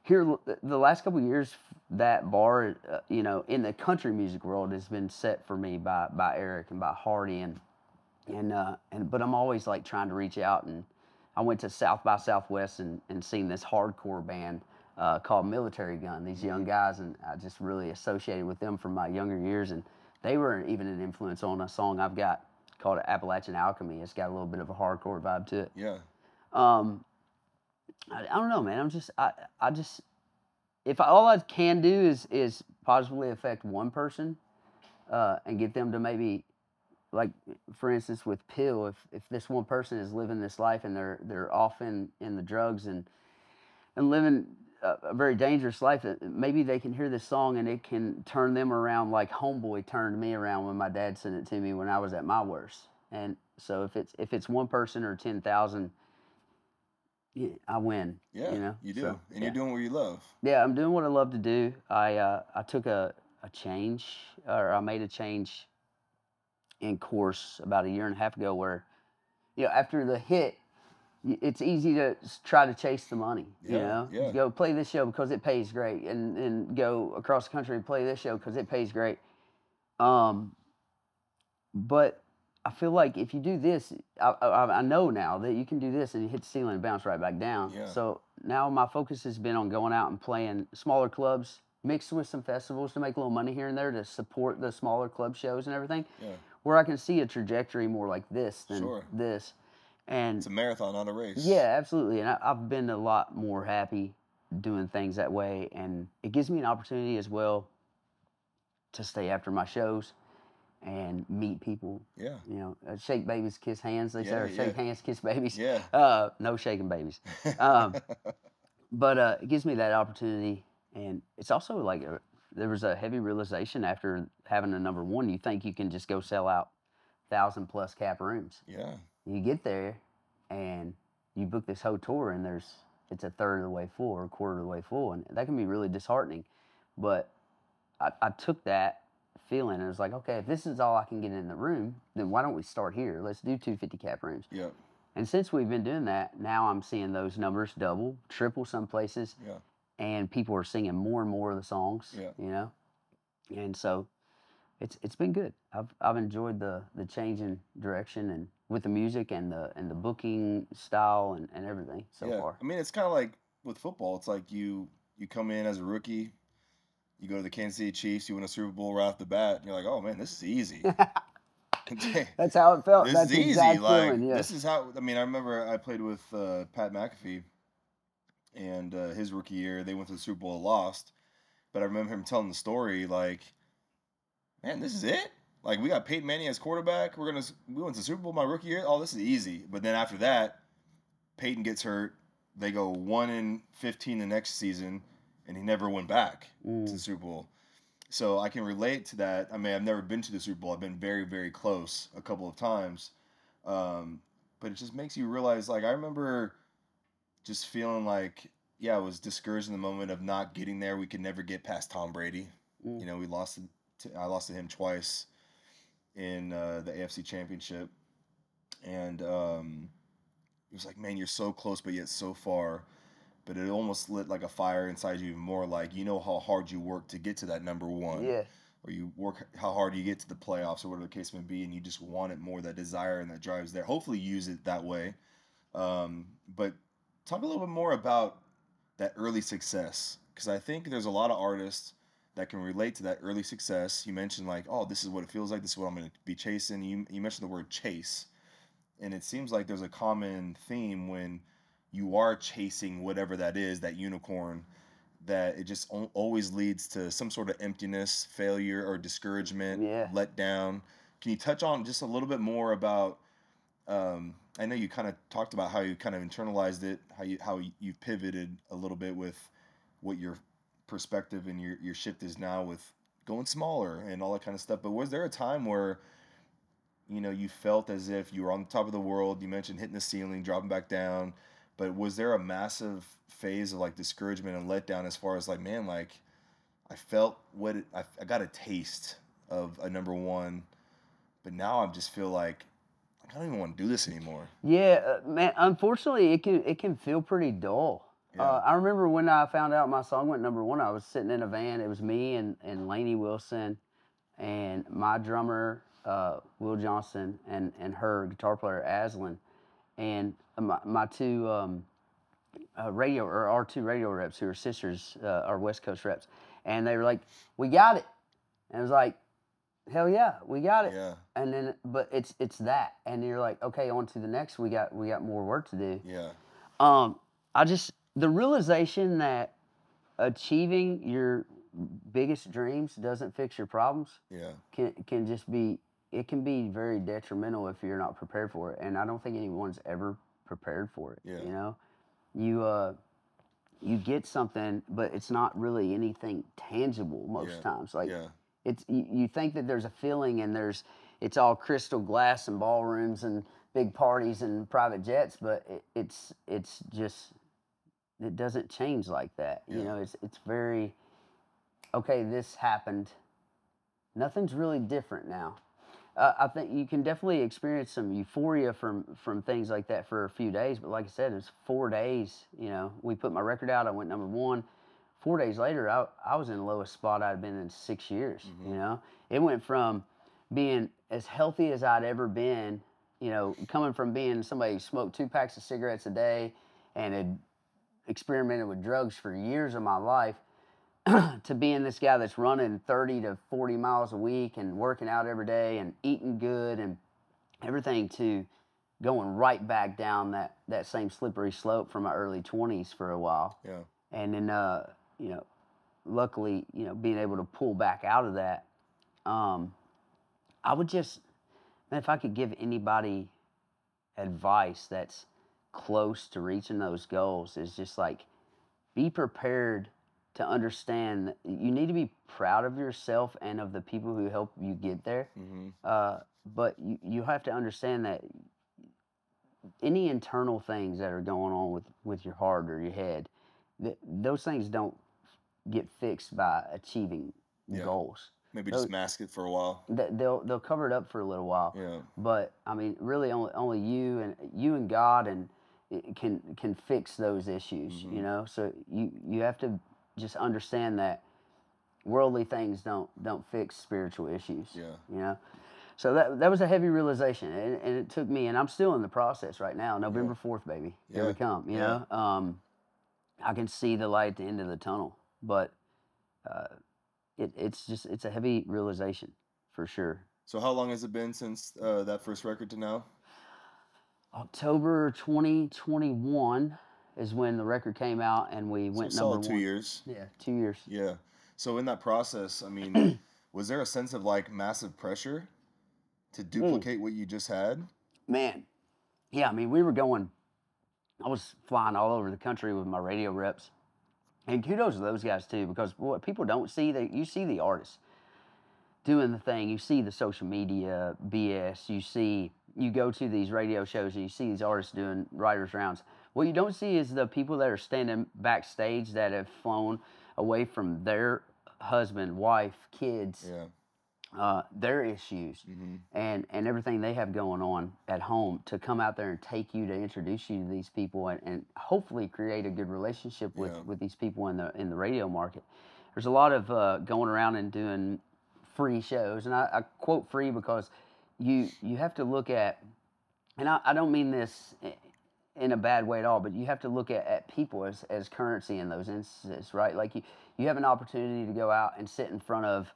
here, the last couple of years, that bar, uh, you know, in the country music world, has been set for me by by Eric and by Hardy and and uh, and but I'm always like trying to reach out and I went to South by Southwest and and seen this hardcore band uh, called Militarie Gun. These young guys and I just really associated with them from my younger years and they were even an influence on a song I've got called Appalachian Alchemy. It's got a little bit of a hardcore vibe to it. Yeah. Um, I, I don't know, man. I'm just I I just if I, all I can do is is positively affect one person, uh, and get them to maybe like for instance with pill if if this one person is living this life and they're they're off in in the drugs and and living a, very dangerous life maybe they can hear this song and it can turn them around like homeboy turned me around when my dad sent it to me when i was at my worst and so if it's if it's one person or 10,000 yeah, i win Yeah. you know you do. So, and yeah. you're doing what you love. Yeah, I'm doing what I love to do. I uh, I took a, a change, or I made a change in course about a year and a half ago, where you know after the hit, it's easy to try to chase the money. You know, yeah. go play this show because it pays great, and and go across the country and play this show because it pays great. Um, but I feel like if you do this, I, I, I know now that you can do this and you hit the ceiling and bounce right back down. Yeah. So now my focus has been on going out and playing smaller clubs, mixed with some festivals to make a little money here and there to support the smaller club shows and everything, Yeah. where I can see a trajectory more like this than Sure. this. And It's a marathon, not a race. yeah, absolutely. And I, I've been a lot more happy doing things that way. And it gives me an opportunity as well to stay after my shows and meet people. Yeah. You know, uh, shake babies, kiss hands. They say, or shake yeah. hands, kiss babies. Yeah. Uh, no shaking babies. Um, but uh, it gives me that opportunity. And it's also like a, there was a heavy realization after having a number one. You think you can just go sell out thousand plus cap rooms yeah. You get there and you book this whole tour and there's it's a third of the way full or a quarter of the way full and that can be really disheartening but i, I took that feeling and it was like okay if this is all i can get in the room then why don't we start here let's do 250 cap rooms Yeah. and since we've been doing that now i'm seeing those numbers double triple some places Yeah. and people are singing more and more of the songs Yeah. you know and so it's it's been good i've i've enjoyed the the change in direction and with the music and the and the booking style and, and everything so yeah. far I mean, it's kind of like with football. It's like you you come in as a rookie, you go to the Kansas City Chiefs, you win a Super Bowl right off the bat, and you're like, oh man, this is easy. that's how it felt this that's is easy. Like feeling yes this is how. I mean, I remember I played with uh, Pat McAfee, and uh, his rookie year they went to the Super Bowl, lost. But I remember him telling the story like, man, this is it. Like we got Peyton Manning as quarterback. We're gonna we went to the Super Bowl my rookie year. Oh, this is easy. But then after that, Peyton gets hurt. They go one in fifteen the next season, and he never went back to the Super Bowl. So I can relate to that. I mean, I've never been to the Super Bowl. I've been very, very close a couple of times. Um, but it just makes you realize, like, I remember just feeling like, yeah, I was discouraged in the moment of not getting there. We could never get past Tom Brady. You know, we lost to, I lost to him twice in uh, the AFC Championship, and um, it was like, man, you're so close, but yet so far. But it almost lit like a fire inside you even more. Like you know how hard you work to get to that number one, yeah or you work how hard you get to the playoffs, or whatever the case may be, and you just want it more. That desire and that drives there. Hopefully, use it that way. Um, but talk a little bit more about that early success because I think there's a lot of artists that can relate to that early success. You mentioned like, oh, this is what it feels like. This is what I'm going to be chasing. You you mentioned the word chase, and it seems like there's a common theme when you are chasing whatever that is, that unicorn, that it just al- always leads to some sort of emptiness, failure, or discouragement, Yeah. let down. Can you touch on just a little bit more about? Um, I know you kind of talked about how you kind of internalized it, how you how you- you've pivoted a little bit with what your perspective and your your shift is now with going smaller and all that kind of stuff. But was there a time where you know you felt as if you were on the top of the world? You mentioned hitting the ceiling, dropping back down, but was there a massive phase of like discouragement and letdown as far as like man, like I felt what it, I, I got a taste of a number one, but now I just feel like I don't even want to do this anymore. Yeah, uh, man. Unfortunately, it can it can feel pretty dull. Yeah. Uh, I remember when I found out my song went number one. I was sitting in a van. It was me and and Lainey Wilson, and my drummer uh, Will Johnson, and and her guitar player Aslan, and my my two um, uh, radio or our two radio reps who are sisters, uh, our West Coast reps, and they were like, "We got it," and I was like, "Hell yeah, we got it." Yeah, and then but it's it's that and you're like okay on to the next we got we got more work to do yeah, um i just the realization that achieving your biggest dreams doesn't fix your problems yeah, can can just be it can be very detrimental if you're not prepared for it. And i don't think anyone's ever prepared for it Yeah. you know? You uh you get something but it's not really anything tangible most Yeah. times. Like yeah, it's you, you think that there's a feeling and there's it's all crystal glass and ballrooms and big parties and private jets but it, it's it's just it doesn't change like that you know it's it's very okay this happened nothing's really different now uh, I think you can definitely experience some euphoria from from things like that for a few days. But like I said, it's four days. You know, we put my record out. I went number one. Four days later, I, I was in the lowest spot I'd been in six years. You know, it went from being as healthy as I'd ever been. You know, coming from being somebody who smoked two packs of cigarettes a day and had experimented with drugs for years of my life to being this guy that's running 30 to 40 miles a week and working out every day and eating good and everything to going right back down that, that same slippery slope from my early 20s for a while. Yeah, and then uh, you know luckily you know being able to pull back out of that um, i would just man if i could give anybody advice that's close to reaching those goals is just like be prepared to understand that you need to be proud of yourself and of the people who help you get there hmm uh, but you, you have to understand that any internal things that are going on with, with your heart or your head, th- those things don't get fixed by achieving Yeah. goals. Maybe Those- just mask it for a while. Th- They'll they'll cover it up for a little while, Yeah, but I mean, really, only only you and you and God and can can fix those issues. Mhm. You know, so you you have to just understand that worldly things don't don't fix spiritual issues yeah, you know so that that was a heavy realization and, and it took me and i'm still in the process right now november 4th baby here we come you Yeah. know um i can see the light at the end of the tunnel but uh it, it's just it's a heavy realization for sure So how long has it been since uh, that first record to now? October 2021 is when the record came out and we So went solid number two one years. yeah two years Yeah. So in that process, I mean, was there a sense of like massive pressure to mm. duplicate what you just had? man, yeah, I mean, we were going, I was flying all over the country with my radio reps. And kudos to those guys too, because what people don't see, that you see the artists doing the thing. You see the social media BS. You see, you go to these radio shows and you see these artists doing writers' rounds. What you don't see is the people that are standing backstage that have flown away from their husband, wife, kids, Yeah. uh, their issues hmm and and everything they have going on at home to come out there and take you to introduce you to these people and, and hopefully create a good relationship with Yeah. with these people in the in the radio market there's a lot of uh, going around and doing free shows and I, I quote free because you you have to look at and I, I don't mean this in a bad way at all but you have to look at, at people as, as currency in those instances right like you you have an opportunity to go out and sit in front of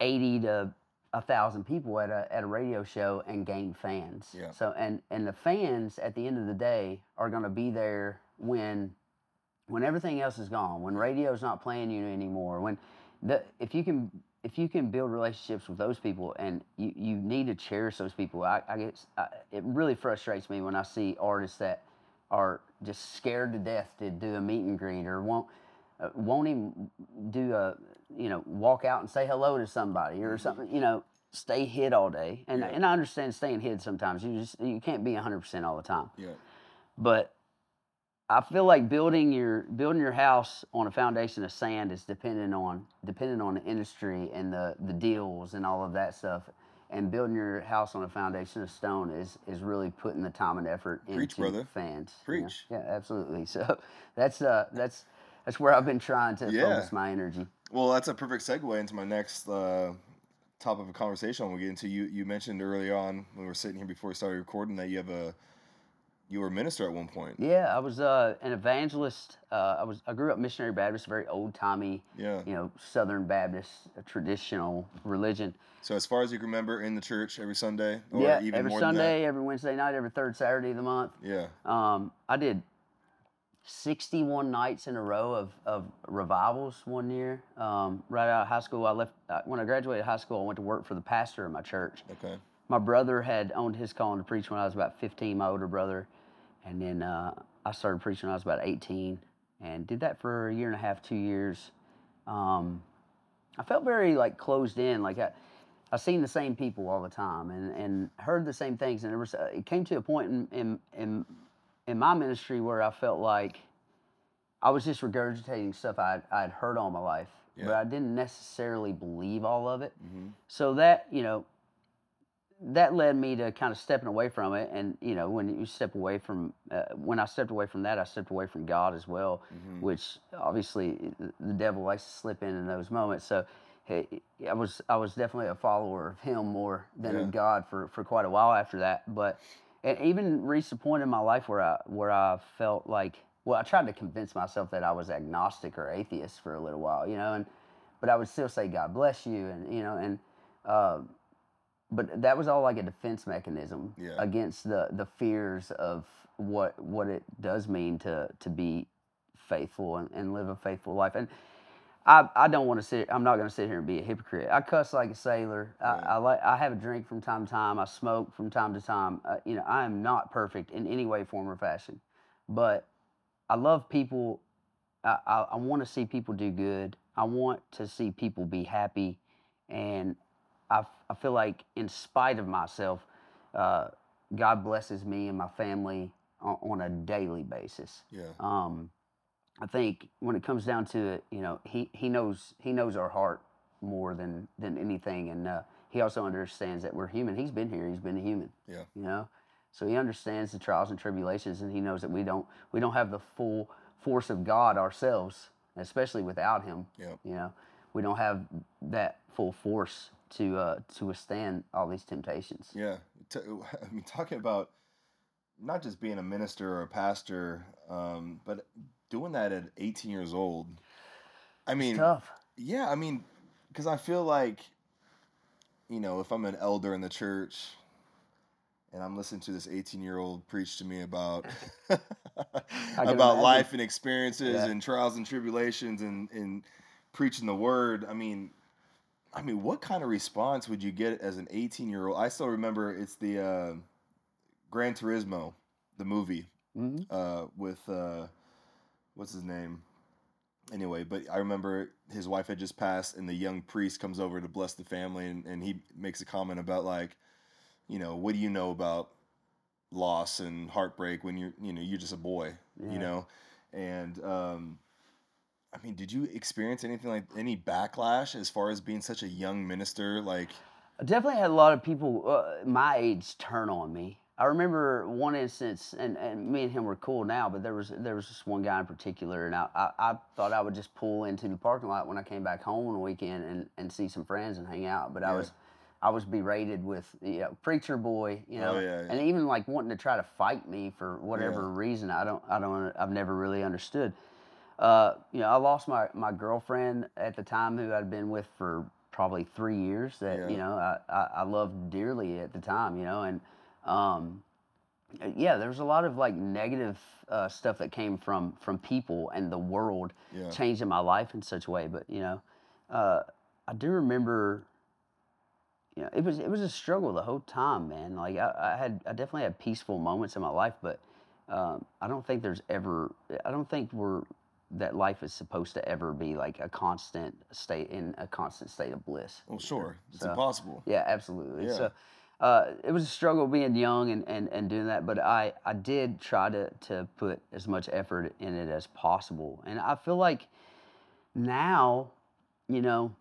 80 to a thousand people at a, at a radio show and gain fans. Yeah. So and and the fans at the end of the day are going to be there when when everything else is gone, when radio's not playing you anymore, when the if you can if you can build relationships with those people and you, you need to cherish those people. I, I get I, it really frustrates me when I see artists that are just scared to death to do a meet and greet or won't uh, won't even do a you know walk out and say hello to somebody or something you know stay hid all day and Yeah. and I understand staying hid sometimes you just you can't be 100% all the time Yeah. but I feel like building your building your house on a foundation of sand is dependent on dependent on the industry and the the deals and all of that stuff and building your house on a foundation of stone is is really putting the time and effort Preach, into brother. fans. you know? Preach. Yeah, absolutely. So that's uh that's that's where I've been trying to Yeah. focus my energy. Well, that's a perfect segue into my next uh, topic of conversation. We'll get into you. You mentioned early on when we were sitting here before we started recording that you have a you were a minister at one point. Yeah, I was uh, an evangelist. Uh, I was I grew up missionary Baptist, very old timey, Yeah. you know, Southern Baptist, a traditional religion. So as far as you can remember, in the church every Sunday, or yeah, even every more Sunday, every Wednesday night, every third Saturday of the month. Yeah. Um, I did 61 nights in a row of, of revivals one year. Um, right out of high school, I left. Uh, when I graduated high school, I went to work for the pastor of my church. Okay. My brother had owned his calling to preach when I was about 15, my older brother. And then uh, I started preaching when I was about 18 and did that for a year and a half, two years. Um, I felt very like closed in, like I, I seen the same people all the time and, and heard the same things. And there was, uh, it came to a point in, in, in, in my ministry where I felt like I was just regurgitating stuff I'd, I'd heard all my life, but I didn't necessarily believe all of it. hmm So that, you know, that led me to kind of stepping away from it. And, you know, when you step away from, uh, when I stepped away from that, I stepped away from God as well, hmm which obviously uh, the devil likes to slip in in those moments. So hey, I was, I was definitely a follower of him more than Yeah. of God for, for quite a while after that. But and even reached a point in my life where I, where I felt like, well, I tried to convince myself that I was agnostic or atheist for a little while, you know, and, but I would still say, God bless you. And, you know, and, uh, but that was all like a defense mechanism Yeah. against the the fears of what what it does mean to to be faithful and, and live a faithful life. And I, I don't want to sit I'm not going to sit here and be a hypocrite. I cuss like a sailor. I, Right. I like I have a drink from time to time. I smoke from time to time. Uh, you know I am not perfect in any way form or fashion. But I love people. I, I, I want to see people do good. I want to see people be happy. And I, I feel like in spite of myself, uh, God blesses me and my family on, on a daily basis. Yeah. Um, I think when it comes down to it, you know, he, he knows he knows our heart more than than anything, and uh, he also understands that we're human. He's been here. He's been a human. Yeah. You know, so he understands the trials and tribulations, and he knows that we don't we don't have the full force of God ourselves, especially without him. Yep. You know, we don't have that full force to uh, to withstand all these temptations. Yeah. T- I mean, talking about not just being a minister or a pastor, um, but doing that at 18 years old. I mean, Tough. yeah, I mean, because I feel like, you know, if I'm an elder in the church and I'm listening to this 18 year old preach to me about about imagine. life and experiences Yeah. and trials and tribulations and, and preaching the word, I mean, I mean, what kind of response would you get as an 18 year old? I still remember it's the uh, Gran Turismo, the movie hmm uh, with uh, what's his name? Anyway, but I remember his wife had just passed, and the young priest comes over to bless the family, and, and he makes a comment about like, you know, what do you know about loss and heartbreak when you're, you know, you're just a boy, Yeah. you know, and um, I mean, did you experience anything like any backlash as far as being such a young minister? Like, I definitely had a lot of people uh, my age turn on me. I remember one instance, and, and me and him were cool now, but there was there was just one guy in particular, and I, I, I thought I would just pull into the parking lot when I came back home on the weekend and, and see some friends and hang out. But I was I was berated with you know preacher boy, you know, Oh, yeah, and even like wanting to try to fight me for whatever reason. I don't I don't I've never really understood. Uh, you know, I lost my, my girlfriend at the time who I'd been with for probably three years that, Yeah. you know, I, I, I loved dearly at the time, you know, and, um, yeah, there was a lot of like negative uh, stuff that came from from people and the world yeah, changing my life in such a way. But you know, uh, I do remember. You know, it was it was a struggle the whole time, man. Like I, I had I definitely had peaceful moments in my life, but um, I don't think there's ever I don't think we're that life is supposed to ever be like a constant state in a constant state of bliss. well, sure, it's So- impossible. Yeah, absolutely. Yeah. So uh, it was a struggle being young and, and, and doing that, but I, I did try to, to put as much effort in it as possible. And I feel like now, you know,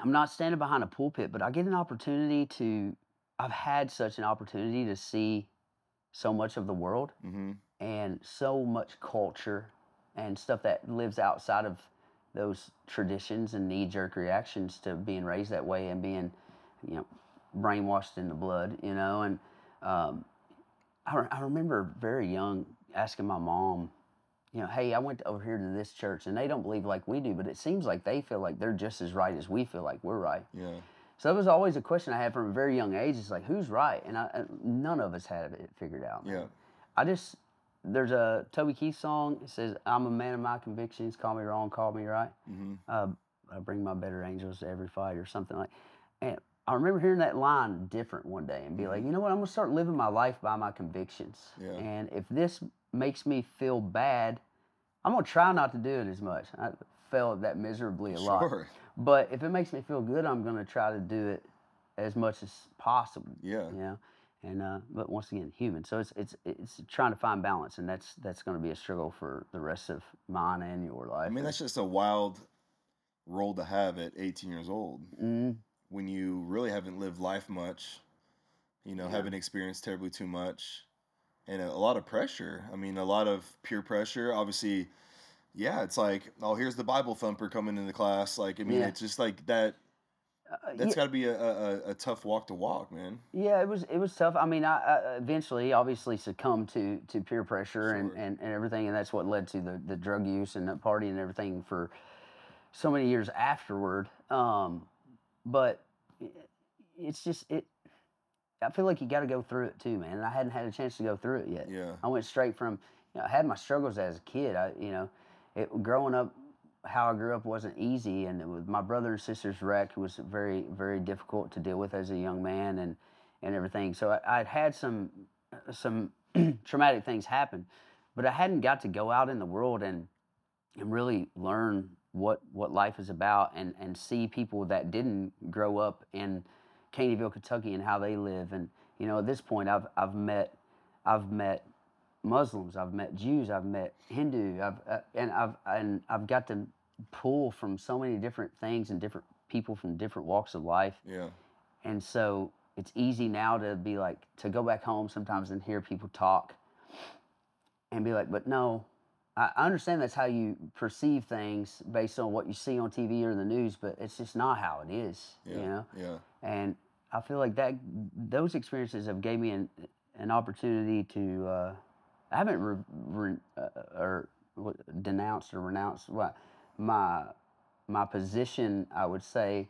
I'm not standing behind a pulpit, but I get an opportunity to. I've had such an opportunity to see so much of the world Mm-hmm. and so much culture and stuff that lives outside of those traditions and knee jerk reactions to being raised that way and being, you know, brainwashed in the blood, you know. And um, I, re- I remember very young asking my mom, you know, hey, I went over here to this church and they don't believe like we do, but it seems like they feel like they're just as right as we feel like we're right. Yeah. So that was always a question I had from a very young age. It's like, who's right? And I, none of us had it figured out. Yeah. I just there's a Toby Keith song. It says, "I'm a man of my convictions. Call me wrong, call me right. Mm-hmm. Uh, I bring my better angels to every fight, or something like." And I remember hearing that line different one day and be like, "You know what? I'm gonna start living my life by my convictions. Yeah. And if this makes me feel bad, I'm gonna try not to do it as much. I failed that miserably a lot. Sure. But if it makes me feel good, I'm gonna try to do it as much as possible. Yeah. You know, and uh, but once again, human. So it's it's it's trying to find balance, and that's that's gonna be a struggle for the rest of mine and your life. I mean, that's just a wild role to have at 18 years old mm, when you really haven't lived life much, you know, Yeah. haven't experienced terribly too much, and a, a lot of pressure. I mean, a lot of peer pressure. Obviously, yeah, it's like, oh, here's the Bible thumper coming into class. Like, I mean, Yeah. it's just like that. Uh, That's yeah, got to be a, a, a- tough walk to walk, man. yeah, it was it was tough. I mean, I, I eventually obviously succumbed to to peer pressure and, Sure. and and everything, and that's what led to the the drug use and the party and everything for so many years afterward. Um, but it's just it. I feel like you got to go through it too, man. And I hadn't had a chance to go through it yet. Yeah. I went straight from, you know, I had my struggles as a kid. I, you know, it growing up, how I grew up wasn't easy, and my brother and sister's wreck was very, very difficult to deal with as a young man, and and everything. So I, I'd had some some traumatic things happen, but I hadn't got to go out in the world and and really learn what what life is about, and and see people that didn't grow up in Caneyville, Kentucky, and how they live. And you know, at this point, I've I've met I've met Muslims, I've met Jews, I've met Hindu, I've uh, and I've and I've got to pull from so many different things and different people from different walks of life. Yeah. And so it's easy now to be like to go back home sometimes and hear people talk and be like, but no, I understand that's how you perceive things based on what you see on TV or the news, but it's just not how it is. Yeah. You know? Yeah. and I feel like that those experiences have gave me an an opportunity to uh, I haven't re, re, uh, or denounced or renounced what my my position I would say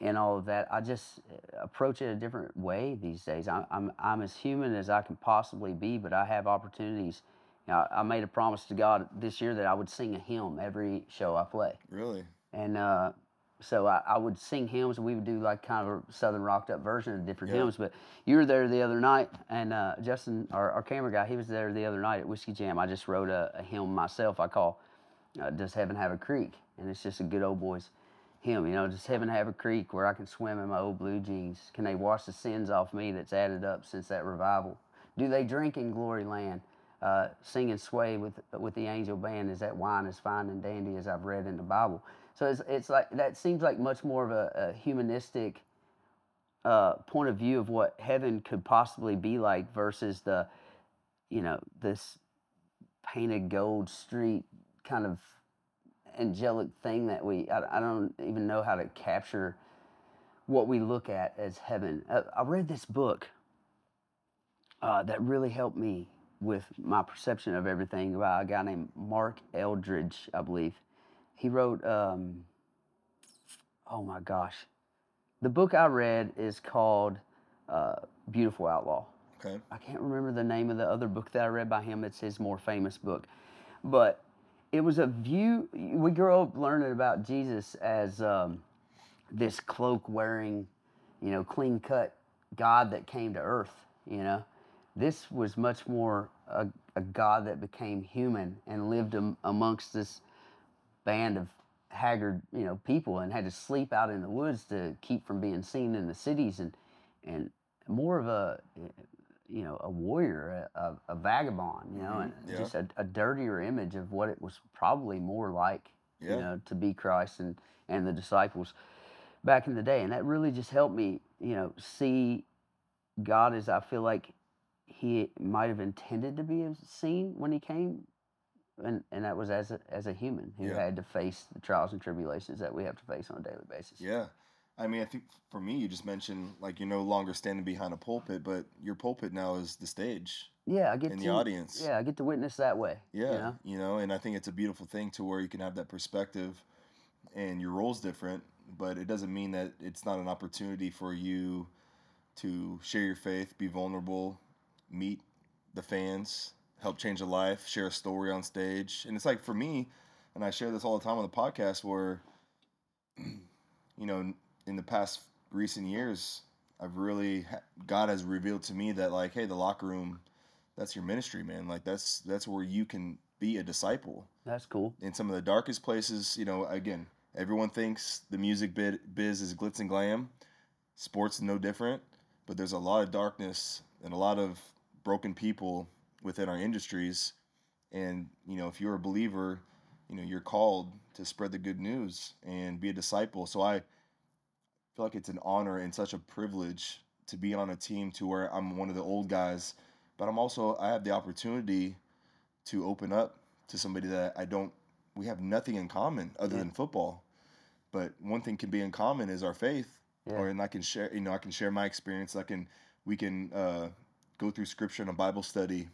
in all of that I just approach it a different way these days I, I'm I'm as human as I can possibly be but I have opportunities you know, I, I made a promise to God this year that I would sing a hymn every show I play Really. and uh, so I, I would sing hymns, and we would do like kind of a southern rocked up version of different Yeah. hymns. But you were there the other night, and uh, Justin, our, our camera guy, he was there the other night at Whiskey Jam. I just wrote a, a hymn myself. I call uh, "Does Heaven Have a Creek?" and it's just a good old boys hymn. You know, does heaven have a creek where I can swim in my old blue jeans? Can they wash the sins off me that's added up since that revival? Do they drink in glory land? Uh, sing and sway with with the angel band. Is that wine as fine and dandy as I've read in the Bible? So it's, it's like that seems like much more of a, a humanistic uh, point of view of what heaven could possibly be like versus the, you know, this painted gold street kind of angelic thing that we I, I don't even know how to capture what we look at as heaven. Uh, I read this book uh, that really helped me with my perception of everything by a guy named Mark Eldredge, I believe. He wrote, um, oh my gosh, the book I read is called uh, Beautiful Outlaw. Okay. I can't remember the name of the other book that I read by him. It's his more famous book. But it was a view, we grew up learning about Jesus as um, this cloak wearing, you know, clean cut God that came to earth, you know. This was much more a, a God that became human and lived am, amongst this band of haggard, you know, people and had to sleep out in the woods to keep from being seen in the cities and and more of a you know a warrior, a, a, vagabond, you know, Mhm, and yeah. just a, a dirtier image of what it was probably more like, Yeah. you know, to be Christ and and the disciples. back in the day, and that really just helped me, you know, see God as I feel like He might have intended to be seen when He came, and and that was as a as a human who Yeah. had to face the trials and tribulations that we have to face on a daily basis. Yeah. I mean, I think for me, you just mentioned like you're no longer standing behind a pulpit, but your pulpit now is the stage Yeah, I get in to the audience. yeah, I get to witness that way. you Yeah, know? you know, and I think it's a beautiful thing to where you can have that perspective and your role's different, but it doesn't mean that it's not an opportunity for you to share your faith, be vulnerable, meet the fans, help change a life, share a story on stage. And it's like for me, and I share this all the time on the podcast where you know, in the past recent years, I've really God has revealed to me that like, hey, the locker room, that's your ministry, man. Like that's that's where you can be a disciple That's cool. in some of the darkest places. You know, again, everyone thinks the music bit biz is glitz and glam. Sports is no different, but there's a lot of darkness and a lot of broken people within our industries. And you know, if you're a believer, you know you're called to spread the good news and be a disciple. So I feel like it's an honor and such a privilege to be on a team to where I'm one of the old guys, but I'm also I have the opportunity to open up to somebody that I don't we have nothing in common other Yeah. than football. But one thing can be in common is our faith. Yeah. Or and I can share you know, I can share my experience. I can we can uh, go through scripture and a Bible study.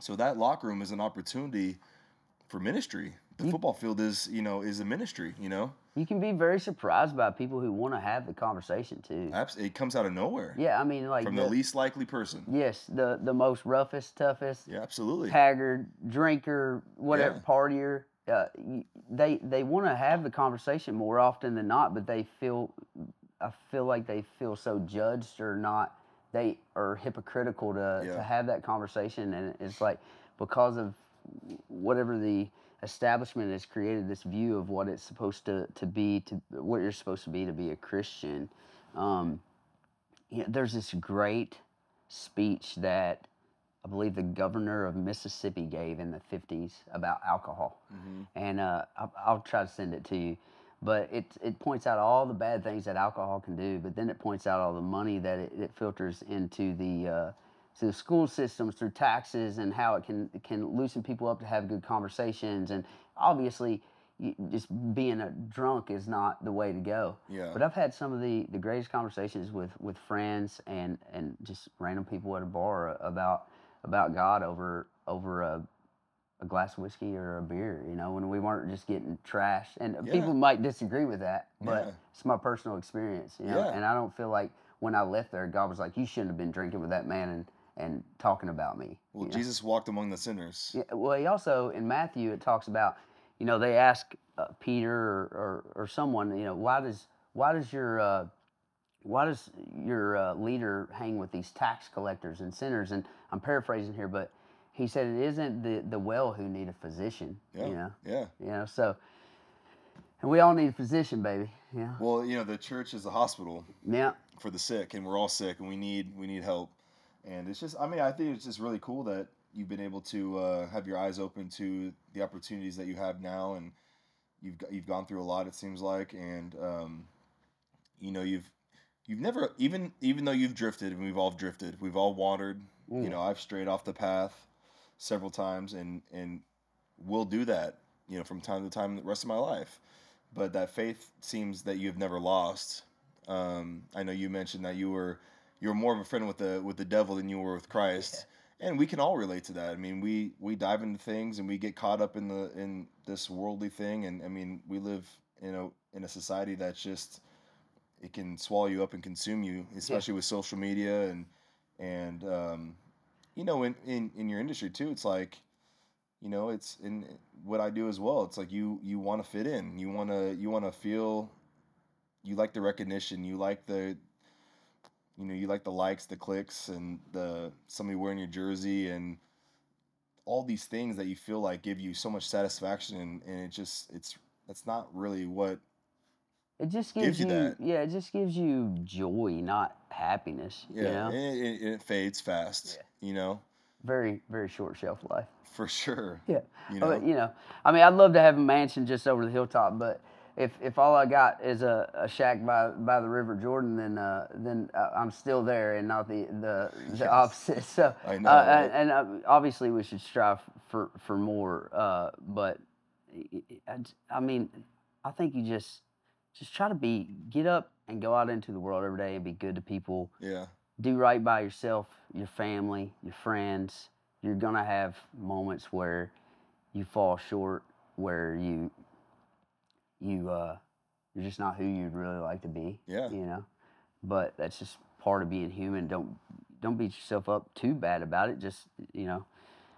So that locker room is an opportunity for ministry. The football field is, you know, is a ministry, you know? You can be very surprised by people who want to have the conversation too. Abs- It comes out of nowhere. Yeah, I mean, like From the, the least likely person. yes, the the most roughest, toughest, Yeah, absolutely. haggard, drinker, whatever, Yeah. partier. Uh, they they want to have the conversation more often than not, but they feel, I feel like they feel so judged or not. They are hypocritical to Yeah. to have that conversation, and it's like because of whatever the establishment has created this view of what it's supposed to to be to what you're supposed to be to be a Christian. Um, you know, there's this great speech that I believe the governor of Mississippi gave in the 50s about alcohol. hmm And uh, I'll, I'll try to send it to you. But it, it points out all the bad things that alcohol can do, but then it points out all the money that it, it filters into the, uh, to the school systems through taxes and how it can, can loosen people up to have good conversations. And obviously, you, just being a drunk is not the way to go. Yeah. But I've had some of the, the greatest conversations with, with friends and, and just random people at a bar about about God over over a, a glass of whiskey or a beer. You know, when we weren't just getting trashed. And Yeah. people might disagree with that, but Yeah. it's my personal experience. You know, Yeah. and I don't feel like when I left there, God was like, "You shouldn't have been drinking with that man and and talking about me." Well, you know? Jesus walked among the sinners. Yeah, well, he also in Matthew it talks about, you know, they ask uh, Peter or, or or someone, you know, why does why does your uh, why does your uh, leader hang with these tax collectors and sinners? And I'm paraphrasing here, but he said it isn't the the well who need a physician. Yeah. You know, Yeah. you know, so. And we all need a physician, baby. Yeah. Well, you know, the church is a hospital Yeah. for the sick, and we're all sick, and we need we need help. And it's just, I mean, I think it's just really cool that you've been able to uh, have your eyes open to the opportunities that you have now, and you've got, you've gone through a lot. It seems like, and um, you know, you've you've never even even though you've drifted, and we've all drifted, we've all wandered. You Mm. know, I've strayed off the path several times, and and will do that. You know, from time to time, the rest of my life. But that faith seems that you have never lost. Um, I know you mentioned that you were you were more of a friend with the with the devil than you were with Christ, and we can all relate to that. I mean, we we dive into things and we get caught up in the in this worldly thing, and I mean, we live in a in a society that's just it can swallow you up and consume you, especially with social media and and um, you know in, in in your industry too. It's like you know it's in what I do as well. It's like you you want to fit in, you want to you want to feel you like the recognition, you like the you know, you like the likes, the clicks, and the somebody wearing your jersey, and all these things that you feel like give you so much satisfaction, and, and it just it's that's not really what It just Gives gives, you you, that. yeah, it just gives you joy, not happiness. yeah, You know, and it, it, fades fast, yeah. you know, very very short shelf life. for sure. Yeah. You know, But, you know, I mean, I'd love to have a mansion just over the hilltop, but if if all I got is a, a shack by by the River Jordan, then uh, then uh, I'm still there and not the the, the Yes. opposite. So I know, uh, and, and uh, obviously we should strive for for more. Uh, but I, mean, I think you just just try to be get up and go out into the world every day and be good to people. Yeah. Do right by yourself, your family, your friends. You're gonna have moments where you fall short, where you you uh you're just not who you'd really like to be. Yeah. You know? But that's just part of being human. Don't don't beat yourself up too bad about it. Just you know,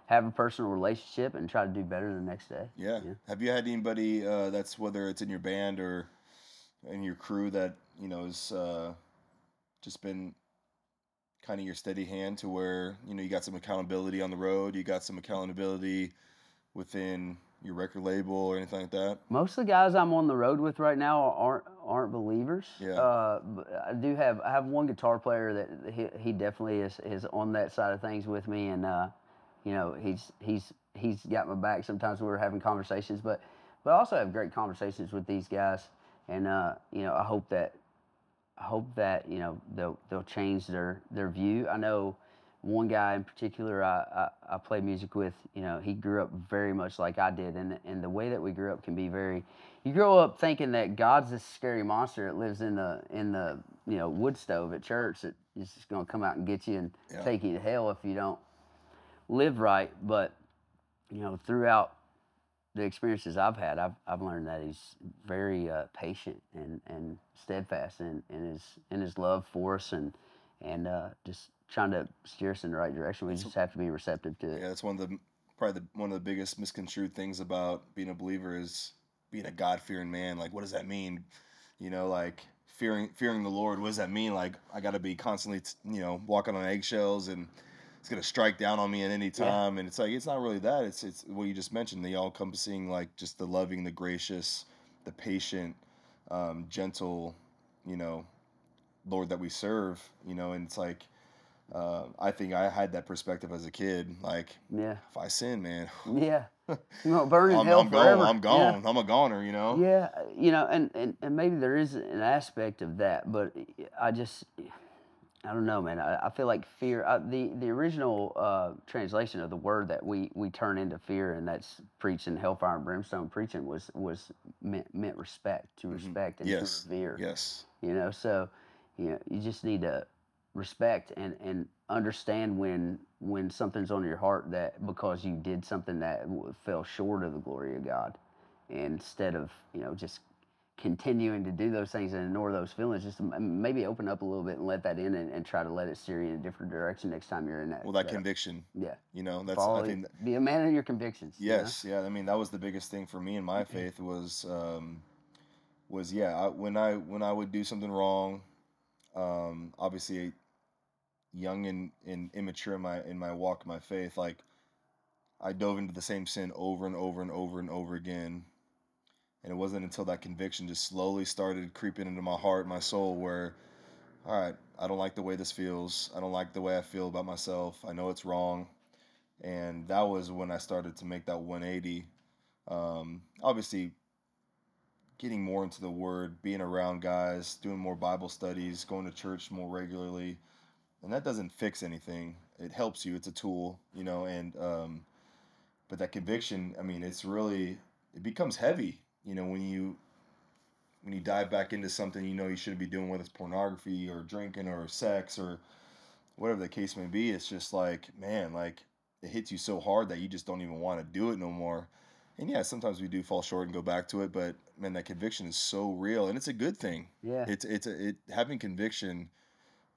have a personal relationship and try to do better the next day. Yeah. Have you had anybody uh, that's whether it's in your band or in your crew that you know has uh, just been kind of your steady hand to where you know you got some accountability on the road, you got some accountability within your record label or anything like that? Most of the guys I'm on the road with right now aren't aren't believers. Yeah. Uh, I do have I have one guitar player that he, he definitely is is on that side of things with me, and uh, you know he's he's he's got my back. Sometimes we're having conversations, but but I also have great conversations with these guys, and uh, you know I hope that I hope that you know they'll they'll change their their view. I know one guy in particular I, I, I play music with. You know, he grew up very much like I did, and and the way that we grew up can be very. You grow up thinking that God's this scary monster that lives in the in the you know wood stove at church that is just going to come out and get you and Yeah. take you to hell if you don't live right. But you know, throughout the experiences I've had, I've, I've learned that he's very uh, patient and, and steadfast in, in his in his love for us and and uh, just trying to steer us in the right direction. We just have to be receptive to it. Yeah, that's one of the probably the, one of the biggest misconstrued things about being a believer is being a God fearing man. Like, what does that mean? You know, like fearing fearing the Lord. What does that mean? Like, I got to be constantly, t- you know, walking on eggshells and it's gonna strike down on me at any Yeah. time. And it's like it's not really that. It's it's what you just mentioned. The all encompassing like just the loving, the gracious, the patient, um, gentle, you know, Lord that we serve. You know, and it's like. Uh, I think I had that perspective as a kid. Like, Yeah, if I sin, man, yeah. You know, burn in I'm, hell I'm gone. forever. I'm Yeah. gone. I'm a goner, you know? Yeah, you know, and, and, and maybe there is an aspect of that, but I just, I don't know, man. I, I feel like fear. I, the the original uh, translation of the word that we, we turn into fear, and that's preaching hellfire and brimstone preaching was was meant, meant respect to respect and Mm-hmm. Yes. to revere. Yes. You know, so you know, you just need to respect and, and understand when when something's on your heart that because you did something that fell short of the glory of God, instead of you know just continuing to do those things and ignore those feelings, just maybe open up a little bit and let that in and, and try to let it steer you in a different direction next time you're in that. Well, that that- conviction, yeah, you know, that's, follow I think, that- be a man of your convictions. you know? yes. Yeah. I mean, that was the biggest thing for me in my faith was, um, was, yeah, I, when I, when I would do something wrong, um, obviously young and, and immature in my, in my walk, my faith, like I dove into the same sin over and over and over and over again. And it wasn't until that conviction just slowly started creeping into my heart, my soul, where, all right, I don't like the way this feels. I don't like the way I feel about myself. I know it's wrong. And that was when I started to make that 180. Um, obviously, getting more into the word, being around guys, doing more Bible studies, going to church more regularly. And that doesn't fix anything. It helps you. It's a tool, you know, and, um, but that conviction, I mean, it's really, it becomes heavy, you know, when you, when you dive back into something you know you shouldn't be doing, whether it's pornography or drinking or sex or whatever the case may be, it's just like, man, like it hits you so hard that you just don't even want to do it no more. And yeah, sometimes we do fall short and go back to it, but man, that conviction is so real, and it's a good thing. Yeah. It's it's a, it having conviction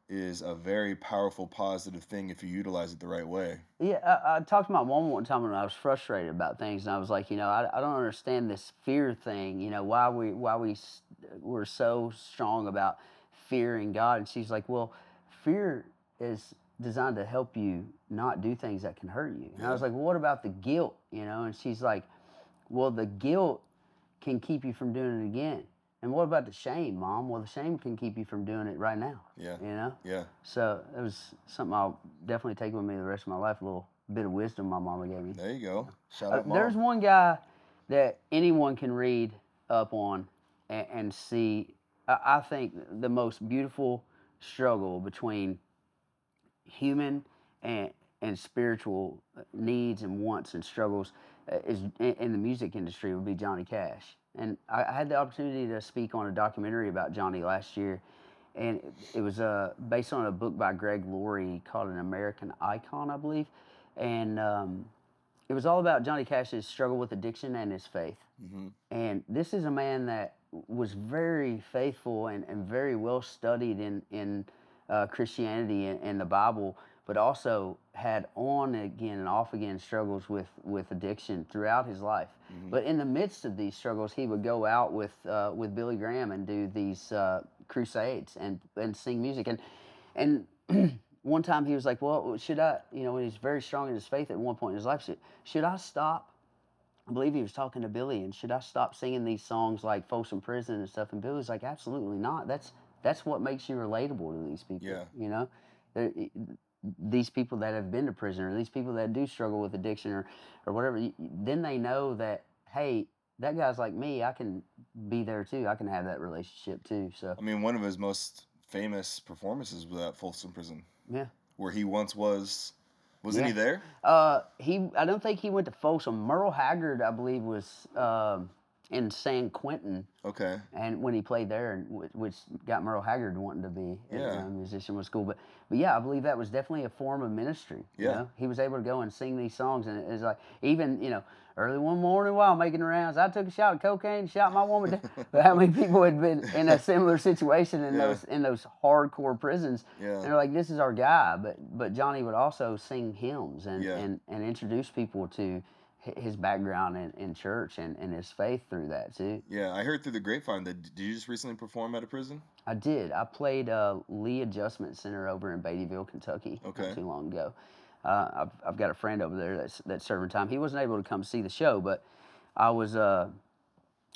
is a very powerful, positive thing if you utilize it the right way. Yeah, I, I talked to my mom one time when I was frustrated about things, and I was like, you know, I, I don't understand this fear thing. You know, why we why we we're so strong about fearing God, and she's like, well, fear is designed to help you not do things that can hurt you. And I was like, well, what about the guilt? You know, and she's like, well, the guilt can keep you from doing it again. And what about the shame, mom? Well, the shame can keep you from doing it right now. Yeah. You know. Yeah. So it was something I'll definitely take with me the rest of my life. A little bit of wisdom my mama gave me. There you go. Shout Uh, out, mom. there's one guy that anyone can read up on and, and see. I, I think the most beautiful struggle between human and and spiritual needs and wants and struggles is in, the music industry would be Johnny Cash. And I, I had the opportunity to speak on a documentary about Johnny last year, and it, it was uh, based on a book by Greg Laurie called An American Icon, I believe, and um, it was all about Johnny Cash's struggle with addiction and his faith. hmm And this is a man that was very faithful and, and very well studied in, in uh, Christianity and, and the Bible, but also had on again and off again struggles with, with addiction throughout his life. hmm But in the midst of these struggles, he would go out with, uh, with Billy Graham and do these uh, crusades and, and sing music. And, and one time he was like, Well, should I, you know, he's very strong in his faith at one point in his life, should, should I stop I believe he was talking to Billy, and should I stop singing these songs like Folsom Prison and stuff? And Billy was like, absolutely not. That's that's what makes you relatable to these people. Yeah. You know, They're- these people that have been to prison, or these people that do struggle with addiction, or or whatever. Then they know that hey, that guy's like me. I can be there too. I can have that relationship too. So I mean, one of his most famous performances was at Folsom Prison, yeah. where he once was. Wasn't he there? Uh, he I don't think he went to Folsom. Merle Haggard, I believe, was um, in San Quentin. Okay. and when he played there, and which got Merle Haggard wanting to be a Yeah. uh, musician was cool. But but yeah, I believe that was definitely a form of ministry. you Yeah. know? he was able to go and sing these songs, and it's like even you know early one morning while making rounds, I took a shot of cocaine, shot my woman. down. but how many people had been in a similar situation in Yeah. those in those hardcore prisons? And Yeah. they're like, this is our guy. But but Johnny would also sing hymns and Yeah. and, and introduce people to his background in, in church and, and his faith through that too. Yeah. I heard through the grapevine that did you just recently perform at a prison? I did. I played uh, Lee Adjustment Center over in Beattyville, Kentucky, Okay. not too long ago. Uh, I've, I've got a friend over there that's that's serving time. He wasn't able to come see the show, but I was uh,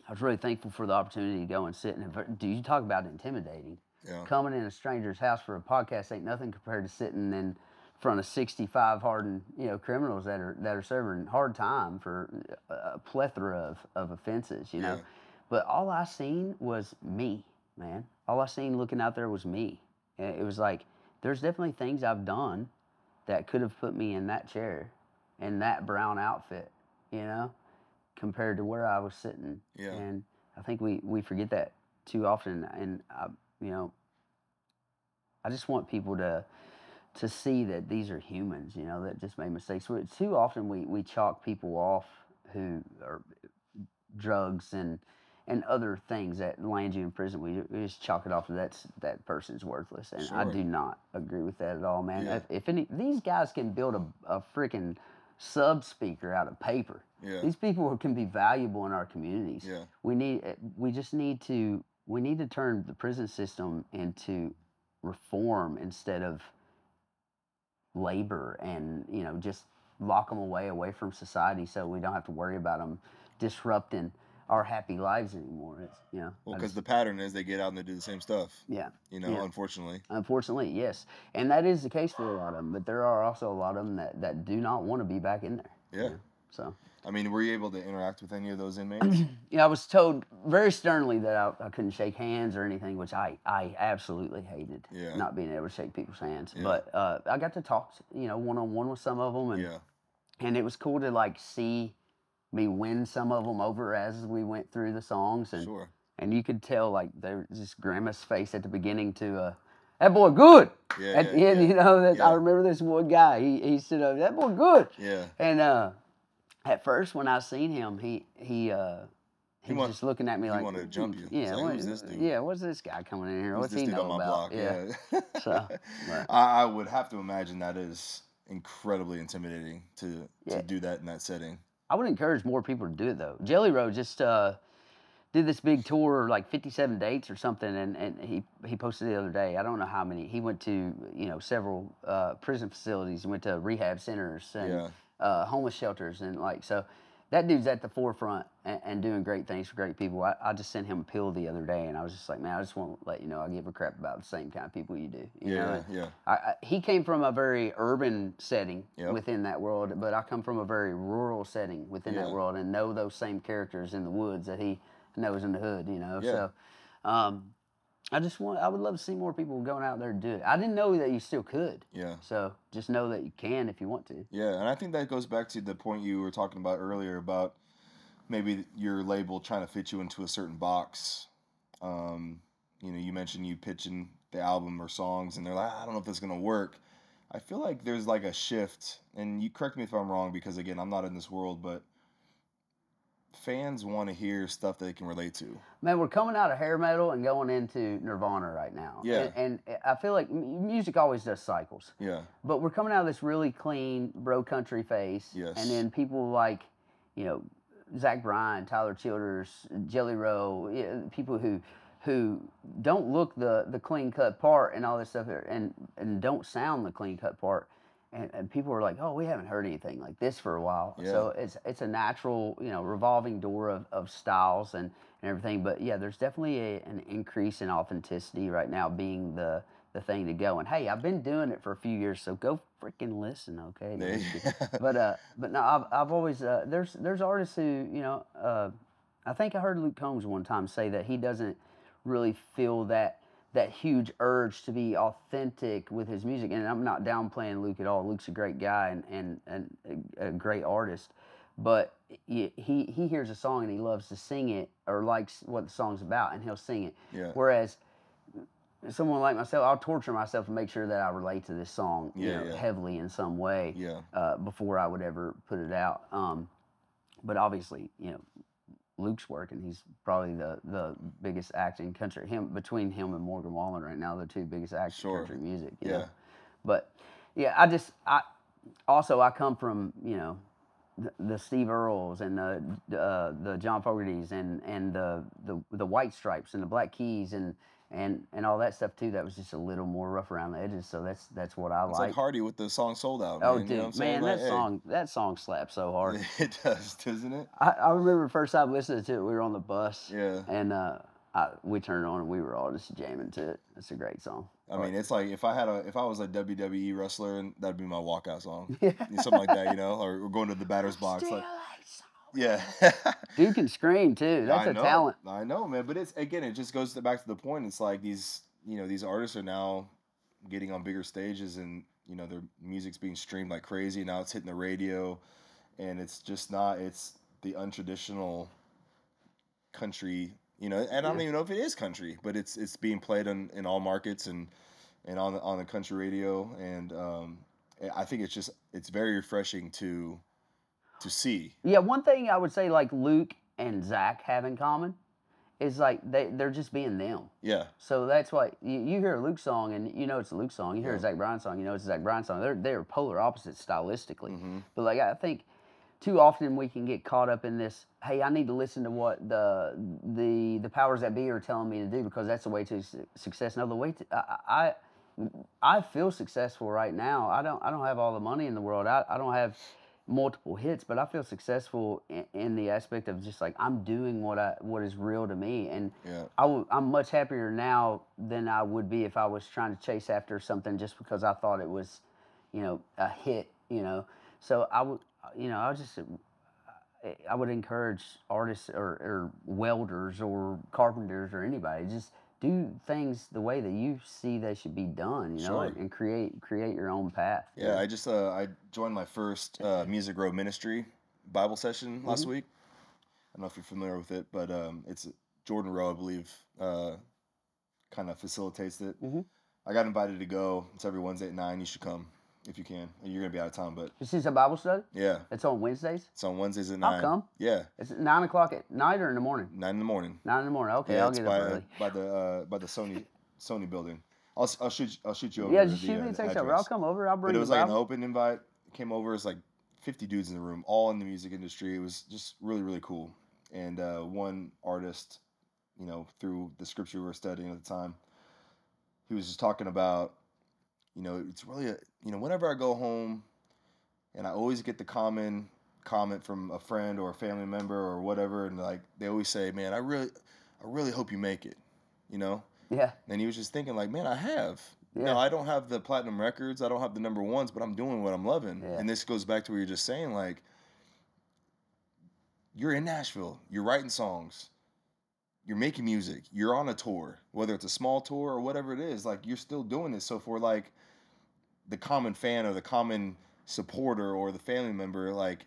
I was really thankful for the opportunity to go and sit and do you talk about intimidating? Yeah. Coming in a stranger's house for a podcast ain't nothing compared to sitting in front of 65 hardened you know criminals that are that are serving hard time for a plethora of, of offenses. You know. Yeah. But all I seen was me, man. All I seen looking out there was me. And it was like, there's definitely things I've done that could have put me in that chair, in that brown outfit, you know, compared to where I was sitting. Yeah. And I think we, we forget that too often. And, I, you know, I just want people to to see that these are humans, you know, that just made mistakes. We- Too often we, we chalk people off who are drugs and and other things that land you in prison. We, we just chalk it off that's that person's worthless, and I do not agree with that at all, man. Yeah. If, if any these guys can build a, a freaking sub speaker out of paper, Yeah. these people can be valuable in our communities. Yeah. We need eh, we just need to we need to turn the prison system into reform instead of labor and you know just lock them away away from society so we don't have to worry about them disrupting our happy lives anymore. It's you know Well, because the pattern is they get out and they do the same stuff. yeah. You know, Yeah. unfortunately. Unfortunately, yes, and that is the case for a lot of them. But there are also a lot of them that, that do not want to be back in there. you Yeah. know, So I mean, were you able to interact with any of those inmates? yeah, I was told very sternly that I, I couldn't shake hands or anything, which I, I absolutely hated. Yeah. Not being able to shake people's hands. Yeah. But uh, I got to talk, you know, one on one with some of them, and yeah. and it was cool to like see me win some of them over as we went through the songs, and Sure. and you could tell like there was this grimace face at the beginning to uh, that boy good. Yeah. at the end, you know that I remember this one guy. He he stood up. That boy good. Yeah. And uh, at first, when I seen him, he he uh, he, He was just looking at me he like wanted to jump you. Yeah, what- "Who's this dude?" Yeah, what's this guy coming in here? Who's What's this he know about? block? Yeah. So, I, I would have to imagine that is incredibly intimidating to Yeah. to do that in that setting. I would encourage more people to do it though. Jelly Roll just uh, did this big tour, like 57 dates or something, and, and he he posted the other day. I don't know how many. He went to you know several uh, prison facilities, and went to rehab centers and Yeah. Uh, homeless shelters, and like so. That dude's at the forefront and, and doing great things for great people. I, I just sent him a pill the other day, and I was just like, man, I just want to let you know I give a crap about the same kind of people you do. You? Yeah. and- Yeah. I, I, he came from a very urban setting Yep. within that world, but I come from a very rural setting within Yeah. that world and know those same characters in the woods that he knows in the hood, you know. Yeah. So, um, I just want, I would love to see more people going out there and do it. I didn't know that you still could. Yeah. So just know that you can if you want to. Yeah, and I think that goes back to the point you were talking about earlier about maybe your label trying to fit you into a certain box. Um, you know, you mentioned you pitching the album or songs, and they're like, I don't know if that's gonna work. I feel like there's like a shift, and you correct me if I'm wrong because again, I'm not in this world, but fans want to hear stuff that they can relate to. Man, we're coming out of hair metal and going into Nirvana right now. Yeah. And, and I feel like music always does cycles. Yeah, But we're coming out of this really clean bro country phase. Yes. And then people like, you know, Zach Bryan, Tyler Childers, Jelly Roll, people who who don't look the the clean cut part and all this stuff and and don't sound the clean cut part. And, and people are like, oh, we haven't heard anything like this for a while. So it's it's a natural, you know, revolving door of, of styles and, and everything. But yeah, there's definitely a, an increase in authenticity right now being the the thing to go. And hey, I've been doing it for a few years, so go freaking listen, okay? No, I'm just kidding. but uh, but no, I've, I've always uh, there's there's artists who you know uh, I think I heard Luke Combs one time say that he doesn't really feel that that huge urge to be authentic with his music. And I'm not downplaying Luke at all. Luke's a great guy and and, and a, a great artist, but he he he hears a song and he loves to sing it or likes what the song's about and he'll sing it. yeah, Whereas someone like myself, I'll torture myself to make sure that I relate to this song, you know, yeah. heavily in some way yeah, uh, before I would ever put it out. Um, but obviously, you know, Luke's working. He's probably the the biggest act in country. Him between him and Morgan Wallen right now, the two biggest acts Sure. in country music. You Yeah. Know? But yeah, I just I also I come from you know the, the Steve Earles and the uh, the John Fogertys and and the, the the White Stripes and the Black Keys and and and all that stuff too. That was just a little more rough around the edges. So that's that's what I it's like. like Hardy with the song "Sold Out." Oh, man, dude, you know saying? man, Like, that hey, song that song slaps so hard. it does, doesn't it? I, I remember the first time listening to it. We were on the bus, Yeah. and uh, I, we turned it on and we were all just jamming to it. It's a great song. I mean, it's like if I had a if I was a WWE wrestler, and that'd be my walkout song, Yeah. something like that, you know, or, or going to the batter's box. Like, yeah, Dude can scream too. That's I a know, talent. I know, man. But it's again, it just goes back to the point. It's like these, you know, these artists are now getting on bigger stages, and you know, their music's being streamed like crazy. Now it's hitting the radio, and it's just not. It's the untraditional country, you know. And I don't Yeah. even know if it is country, but it's it's being played in, in all markets and and on the on the country radio. And um, I think it's just it's very refreshing to to see. Yeah, one thing I would say like Luke and Zach have in common is like they they're just being them. Yeah, So that's why you, you hear a Luke song and you know it's a Luke song. You hear a Zach Bryan song, you know it's a Zach Bryan song. They're they're polar opposites stylistically. hmm But like I think too often we can get caught up in this. Hey, I need to listen to what the the the powers that be are telling me to do because that's the way to su- success. No, the way to I, I I feel successful right now. I don't I don't have all the money in the world. I, I don't have multiple hits, but I feel successful in, in the aspect of just like I'm doing what I what is real to me, and yeah, I w- I'm much happier now than I would be if I was trying to chase after something just because I thought it was, you know, a hit. You know, so I would, you know, I was just, I- I would encourage artists or, or welders or carpenters or anybody just do things the way that you see they should be done. You know, Sure. and, and create create your own path. Yeah, know? I just uh, I joined my first uh, Music Row Ministry Bible session last Mm-hmm. week. I don't know if you're familiar with it, but um, it's Jordan Rowe, I believe, uh, kind of facilitates it. Mhm. I got invited to go. It's every Wednesday at nine. You should come if you can. You're gonna be out of town, but This is a Bible study. yeah, It's on Wednesdays. it's on Wednesdays at nine. I'll come. Yeah, It's at nine o'clock at night or in the morning. nine in the morning. Nine in the morning. Okay, yeah, I'll get by up early. by the uh, by the Sony Sony building. I'll, I'll shoot I'll shoot you over. Yeah, just shoot uh, me a the text over. I'll come over. I'll bring But it was like an open invite. Came over, it's like 50 dudes in the room, all in the music industry. It was just really, really cool. And uh, one artist, you know, through the scripture we were studying at the time, he was just talking about, you know, it's really, a, you know, whenever I go home and I always get the common comment from a friend or a family member or whatever, and like they always say, man, I really, I really hope you make it, you know? Yeah, And he was just thinking, like, man, I have. Yeah. No, I don't have the platinum records. I don't have the number ones, but I'm doing what I'm loving. Yeah. And this goes back to what you're just saying, like, you're in Nashville. You're writing songs. You're making music, you're on a tour, whether it's a small tour or whatever it is, like you're still doing this. So for like the common fan or the common supporter or the family member, like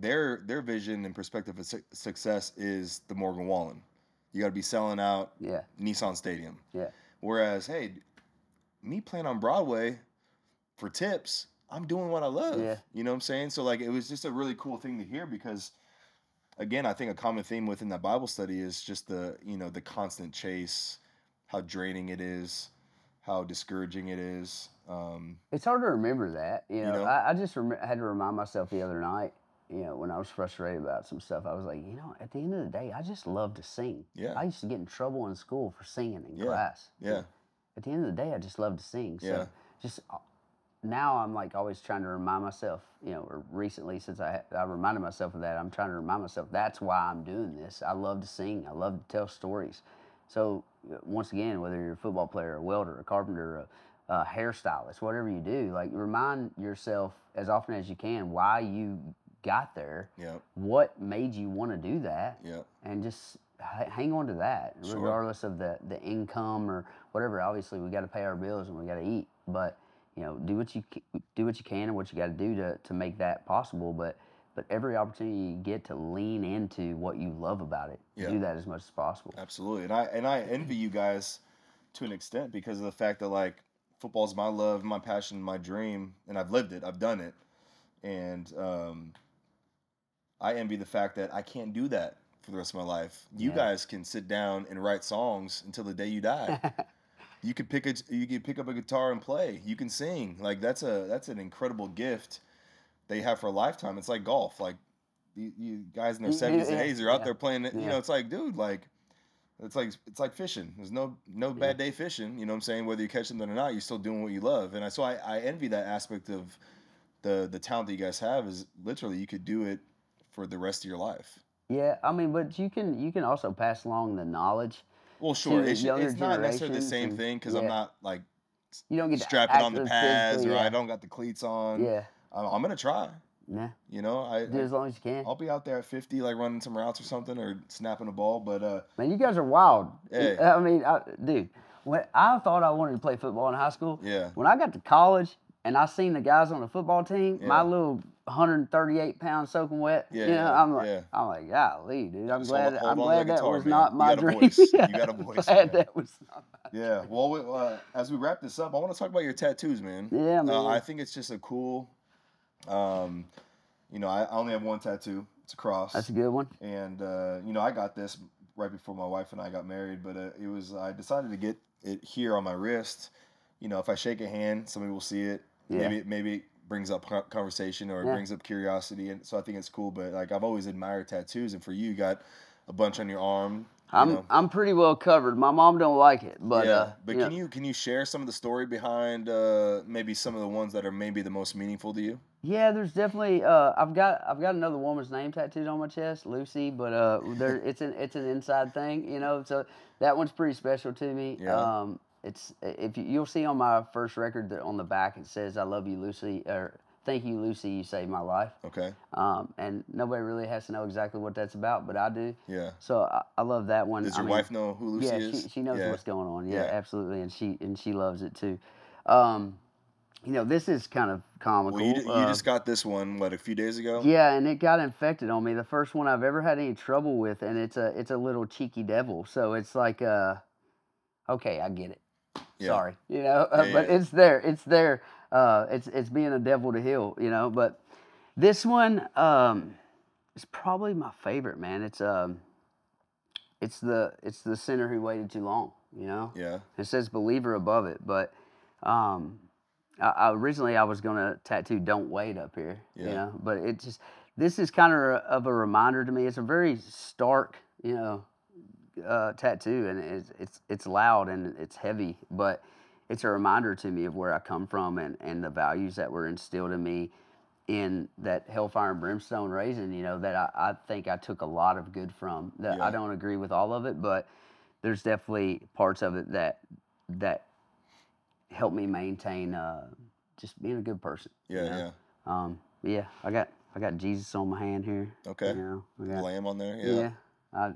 their their vision and perspective of su- success is the Morgan Wallen. You got to be selling out Yeah. Nissan Stadium. Yeah. Whereas, hey, me playing on Broadway for tips, I'm doing what I love. Yeah. You know what I'm saying? So like it was just a really cool thing to hear because again, I think a common theme within that Bible study is just the, you know, the constant chase, how draining it is, how discouraging it is. Um, It's hard to remember that. You know, know? I, I just rem- had to remind myself the other night, you know, when I was frustrated about some stuff, I was like, you know, at the end of the day, I just love to sing. Yeah. I used to get in trouble in school for singing in Yeah, class. yeah. At the end of the day, I just love to sing. So Yeah. just uh, now I'm like always trying to remind myself, you know, or recently since I, I reminded myself of that, I'm trying to remind myself that's why I'm doing this. I love to sing. I love to tell stories. So uh, once again, whether you're a football player, a welder, a carpenter, a, a hairstylist, whatever you do, like remind yourself as often as you can why you got there, yeah, what made you want to do that, yeah, and just hang on to that, Sure. regardless of the the income or whatever. Obviously, we got to pay our bills and we got to eat, but you know, do what you do what you can and what you got to do to to make that possible. But but every opportunity you get to lean into what you love about it, Yeah. do that as much as possible. absolutely. And I and I envy you guys to an extent because of the fact that like football's my love, my passion, my dream, and I've lived it. I've done it, and um, I envy the fact that I can't do that for the rest of my life. You Yeah. guys can sit down and write songs until the day you die. you could pick a you can pick up a guitar and play. You can sing. Like that's a that's an incredible gift they have for a lifetime. It's like golf. Like you, you guys in their seventies and eighties are out yeah, there playing. You know, it's like, dude, like it's like it's like fishing. There's no no bad day fishing. You know what I'm saying? Whether you catch something or not, you're still doing what you love. And I, so I, I envy that aspect of the the talent that you guys have. Is literally you could do it for the rest of your life. yeah, I mean, but you can you can also pass along the knowledge. Well, sure, it's, it's not necessarily the same and- thing because I'm not like You don't get strapping on the pads or I don't got the cleats on. Yeah, I'm, I'm gonna try. nah, You know, I do as long as you can. I'll be out there at 50, like running some routes or something, or snapping a ball. But uh, Man, you guys are wild. Hey. I mean, I, dude, when I thought I wanted to play football in high school, yeah, when I got to college and I seen the guys on the football team, my little 138 pound soaking wet, Yeah, you know, I'm like, yeah. I'm like, golly, dude, I'm Just glad, hold- hold I'm glad that guitar, was man. not my dream. voice. You Yeah, got a voice, Glad man. that was not. Yeah. Well, we, uh, as we wrap this up, I want to talk about your tattoos, man. yeah, man. Uh, I think it's just a cool. Um, you know, I, I only have one tattoo. It's a cross. That's a good one. and uh, you know I got this right before my wife and I got married, but uh, it was I decided to get it here on my wrist. You know, if I shake a hand, somebody will see it. Yeah. Maybe maybe brings up conversation or it Yeah. brings up curiosity, and so I think it's cool. But like I've always admired tattoos, and for you, you got a bunch on your arm. I'm know. I'm pretty well covered. My mom don't like it, but yeah, uh, but you can know, you can you share some of the story behind uh, maybe some of the ones that are maybe the most meaningful to you? Yeah, there's definitely. Uh, I've got I've got another woman's name tattooed on my chest, Lucy. But uh, there it's an it's an inside thing, you know. So that one's pretty special to me. Yeah. Um, it's if you, you'll see on my first record that on the back it says "I love you, Lucy," or "Thank you, Lucy, you saved my life." Okay, Um, and nobody really has to know exactly what that's about, but I do. yeah. So I, I love that one. Does I your mean, wife know who Lucy yeah, is? she, she knows yeah. what's going on. Yeah, Yeah. absolutely, and she and she loves it too. Um, you know, this is kind of comical. Well, you uh, just got this one what a few days ago. yeah, and it got infected on me. The first one I've ever had any trouble with, and it's a it's a little cheeky devil. So it's like, uh, okay, I get it. Yeah. Sorry, you know, uh, Yeah, but yeah. it's there. It's there. Uh, it's it's being a devil to heal, you know. But this one um, is probably my favorite, man. It's um, it's the it's the sinner who waited too long, you know. Yeah. It says believer above it, but um, I, I originally I was gonna tattoo "Don't wait" up here, you Yeah. know, but it just this is kind of of a reminder to me. It's a very stark, you know, uh, tattoo, and it's it's it's loud and it's heavy, but it's a reminder to me of where I come from and and the values that were instilled in me in that hellfire and brimstone raising. You know that I, I think I took a lot of good from. That Yeah. I don't agree with all of it, but there's definitely parts of it that that help me maintain uh, just being a good person. you Yeah, know? yeah. Um, yeah, I got I got Jesus on my hand here. Okay. You know, I got, Lamb on there. yeah. Yeah. I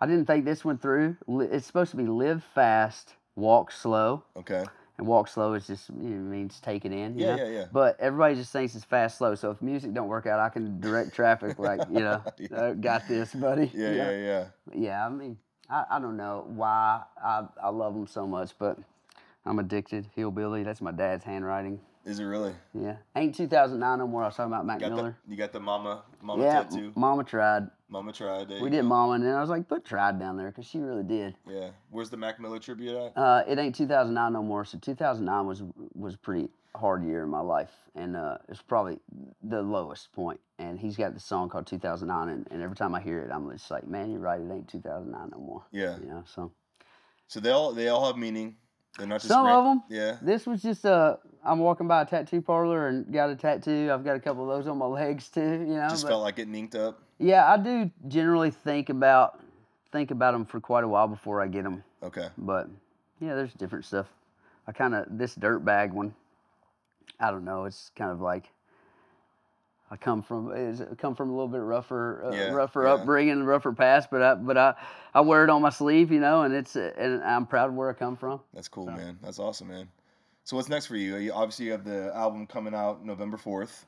I didn't think this one through. It's supposed to be live fast, walk slow, Okay. and walk slow is just you know, means take it in. you Yeah, know? yeah, yeah. But everybody just thinks it's fast, slow. So if music don't work out, I can direct traffic like you know, Yeah. uh, got this, buddy. Yeah, You yeah, yeah. Yeah, I mean, I, I don't know why I, I love them so much, but I'm addicted. Hillbilly, that's my dad's handwriting. Is it really? Yeah, ain't 2009 no more. I was talking about Mac Got Miller. the you got the mama mama yeah, tattoo. Mama tried. Mama tried. We did. Mama, and then I was like, put tried down there because she really did. Yeah. Where's the Mac Miller tribute at? Uh, it ain't 2009 no more. So 2009 was was a pretty hard year in my life, and uh, it's probably the lowest point. And he's got this song called 2009, and, and every time I hear it, I'm just like, man, you're right. It ain't 2009 no more. Yeah. You know, so. So they all they all have meaning. They're not just Some ran- of 'em. Yeah. This was just a. I'm walking by a tattoo parlor and got a tattoo. I've got a couple of those on my legs too. You know, Just but felt like getting inked up. Yeah, I do generally think about think about them for quite a while before I get them. Okay. But yeah, there's different stuff. I kind of this dirt bag one. I don't know. It's kind of like I come from is come from a little bit rougher, uh, Yeah, rougher yeah. upbringing, rougher past. But I but I I wear it on my sleeve, you know, and it's and I'm proud of where I come from. That's cool, So- man. That's awesome, man. So what's next for you? you? Obviously, you have the album coming out November fourth.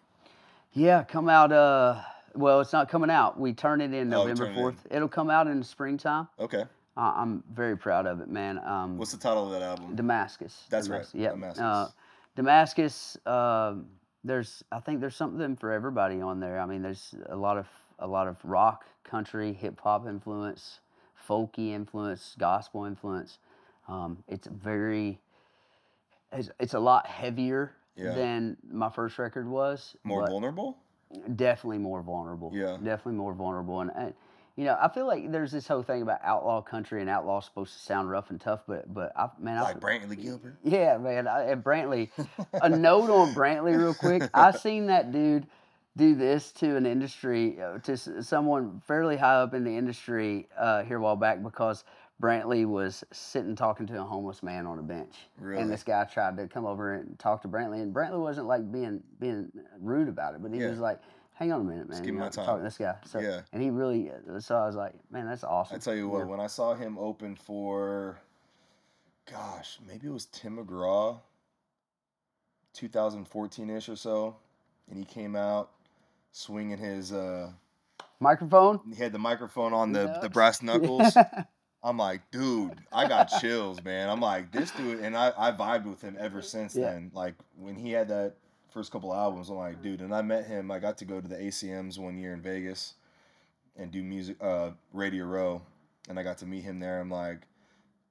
Yeah, come out. Uh, well, it's not coming out. We turn it in Oh, November turn it in. fourth. It'll come out in the springtime. Okay. Uh, I'm very proud of it, man. Um, What's the title of that album? Damascus. That's right, Damascus, Yeah. Damascus. Uh, Damascus. um there's, I think there's something for everybody on there. I mean, there's a lot of a lot of rock, country, hip hop influence, folky influence, gospel influence. Um, it's very, it's, it's a lot heavier Yeah. than my first record was. More but- vulnerable? Definitely more vulnerable. Yeah. Definitely more vulnerable. And, and you know, I feel like there's this whole thing about outlaw country and outlaw supposed to sound rough and tough, but but I man, I, Like Brantley Gilbert? yeah, man. I, and Brantley, a note on Brantley real quick. I seen that dude do this to an industry, uh, to someone fairly high up in the industry uh, here a while back because Brantley was sitting talking to a homeless man on a bench, Really? and this guy tried to come over and talk to Brantley, and Brantley wasn't like being being rude about it, but he Yeah. was like. Hang on a minute, man. give you know, my I'm time." Talking to this guy. So, Yeah. And he really, uh, so I was like, man, that's awesome. I tell you what, when I saw him open for, gosh, maybe it was Tim McGraw, 2014 ish or so, and he came out swinging his, uh, Microphone? he had the microphone on the, the brass knuckles. I'm like, dude, I got chills, man. I'm like, this dude, and I, I vibed with him ever since Yeah. then. Like, when he had that first couple albums, I'm like, dude, and I met him. I got to go to the ACMs one year in Vegas and do music, uh, Radio Row, and I got to meet him there. I'm like,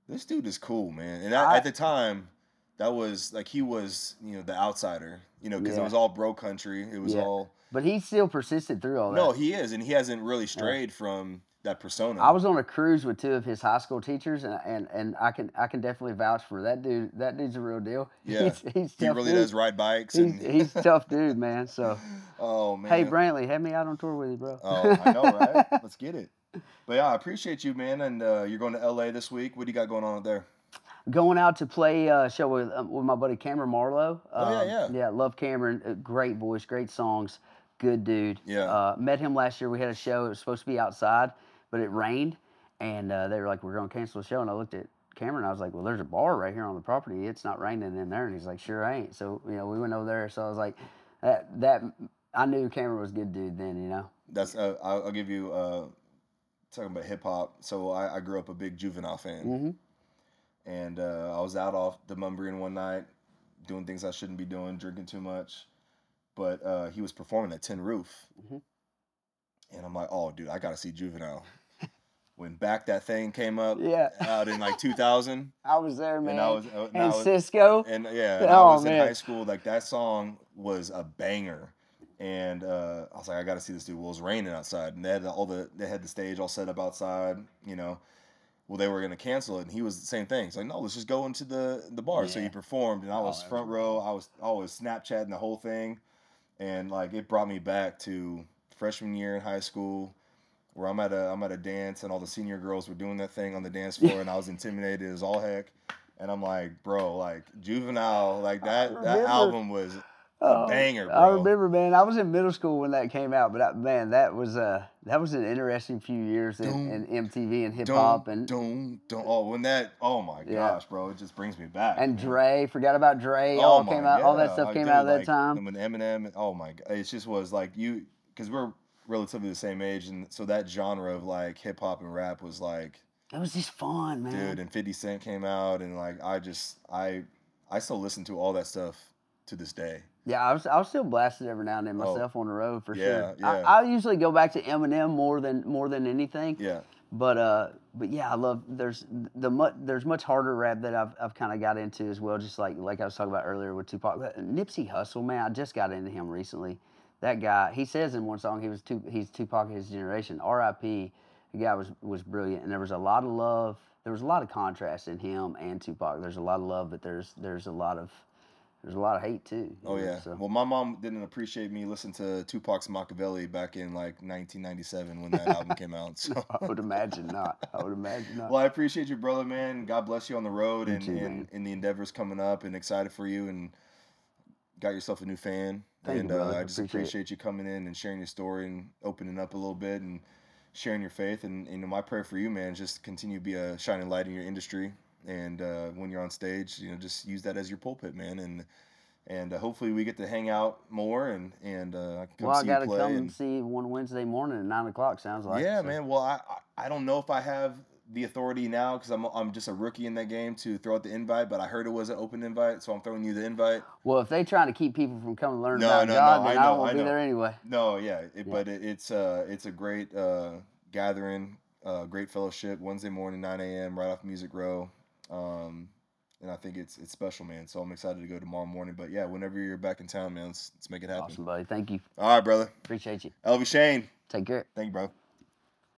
this dude is cool, man. And at, I- at the time, that was like he was, you know, the outsider, you know, because it was all bro country. It was Yeah. all But he still persisted through all that. no, he is, and he hasn't really strayed from that persona. I was on a cruise with two of his high school teachers, and and, and I can I can definitely vouch for that dude. That dude's a real deal. Yeah. he's, he's he really dude. does ride bikes. He's, and he's a tough dude, man. So oh man. hey, Brantley, have me out on tour with you, bro. Oh, I know, right? Let's get it. But yeah, I appreciate you, man. And uh, you're going to LA this week. What do you got going on there? Going out to play a show with um, with my buddy Cameron Marlowe. Oh, yeah, Um, yeah. Yeah, love Cameron. Uh, Great voice, great songs, good dude. Yeah. Uh, met him last year. We had a show. It was supposed to be outside, but it rained, and uh, they were like, "We're going to cancel the show." And I looked at Cameron. I was like, "Well, there's a bar right here on the property. It's not raining in there." And he's like, "Sure ain't." So you know, we went over there. So I was like, "That that." I knew Cameron was a good dude then. You know. That's uh, I'll, I'll give you uh, talking about hip hop. So I, I grew up a big Juvenile fan, Mm-hmm. and uh, I was out off the Demonbreun one night, doing things I shouldn't be doing, drinking too much. But uh, he was performing at Tin Roof, Mhm. and I'm like, oh, dude, I gotta see Juvenile. When back that thing came up Yeah. out in like 2000, I was there, man. and I was uh, and I was- Sisqo. and yeah, and I Oh, was in high school. Like that song was a banger, and uh, I was like, I got to see this dude. Well, it was raining outside, and they had the, all the they had the stage all set up outside. You know, well they were gonna cancel it, and he was the same thing. It's like, no, let's just go into the the bar. So he performed, and I Oh, was was front row. I was I was Snapchatting the whole thing, and like it brought me back to freshman year in high school. Where I'm at a I'm at a dance and all the senior girls were doing that thing on the dance floor and I was intimidated as all heck. And I'm like, bro, like juvenile, like that that album was a banger, bro. Oh, I remember, man. I was in middle school when that came out, but I, man, that was uh that was an interesting few years in, in MTV and hip hop and don't don't. Oh, when that. Oh my Yeah. gosh, bro! It just brings me back. and man. Dre. Forgot about Dre. Oh all came out. all that stuff like, came dude, out at that like, time. When Eminem, oh my god, it just was like you, because we're relatively the same age, and so that genre of like hip hop and rap was like, It was just fun, man. dude, and Fifty Cent came out, and like I just I I still listen to all that stuff to this day. Yeah, I was I was still blasted every now and then Oh. myself on the road for Yeah, sure. yeah. I, I usually go back to Eminem more than more than anything. Yeah, But uh, but yeah, I love there's the much there's much harder rap that I've I've kind of got into as well. Just like like I was talking about earlier with Tupac, Nipsey Hussle, man, I just got into him recently. That guy, he says in one song he was two he's Tupac of his generation. R.I.P. The guy was was brilliant, and there was a lot of love. There was a lot of contrast in him and Tupac. There's a lot of love, but there's there's a lot of there's a lot of hate too. oh know, yeah. so. Well, my mom didn't appreciate me listening to Tupac's Makaveli back in like 1997 when that album came out. So. I would imagine not. I would imagine not. Well, I appreciate you, brother, man. God bless you on the road You and, too, and, man. the endeavors coming up and excited for you and got yourself a new fan. Thank and brother. uh, I just Appreciate appreciate you coming in and sharing your story and opening up a little bit and sharing your faith. And you know, my prayer for you, man, is just continue to be a shining light in your industry. And uh, when you're on stage, you know, just use that as your pulpit, man. And and uh, hopefully we get to hang out more and and uh, I come well, I got to you play. come and- see you one Wednesday morning at nine o'clock. Sounds like. yeah, so. man. Well, I I I don't know if I have the authority now because I'm I'm just a rookie in that game to throw out the invite, but I heard it was an open invite, so I'm throwing you the invite. Well, if they trying to keep people from coming to learn No, about no, God, no, then I I, know, won't I be there anyway. No, yeah, it, Yeah. but it, it's uh it's a great uh gathering, uh great fellowship Wednesday morning 9 a.m. right off Music Row, um, and I think it's it's special, man. So I'm excited to go tomorrow morning. But yeah, whenever you're back in town, man, let's, let's make it happen. Awesome, buddy. Thank you. All right, brother. Appreciate you. Elvie Shane, Take care. thank you, bro.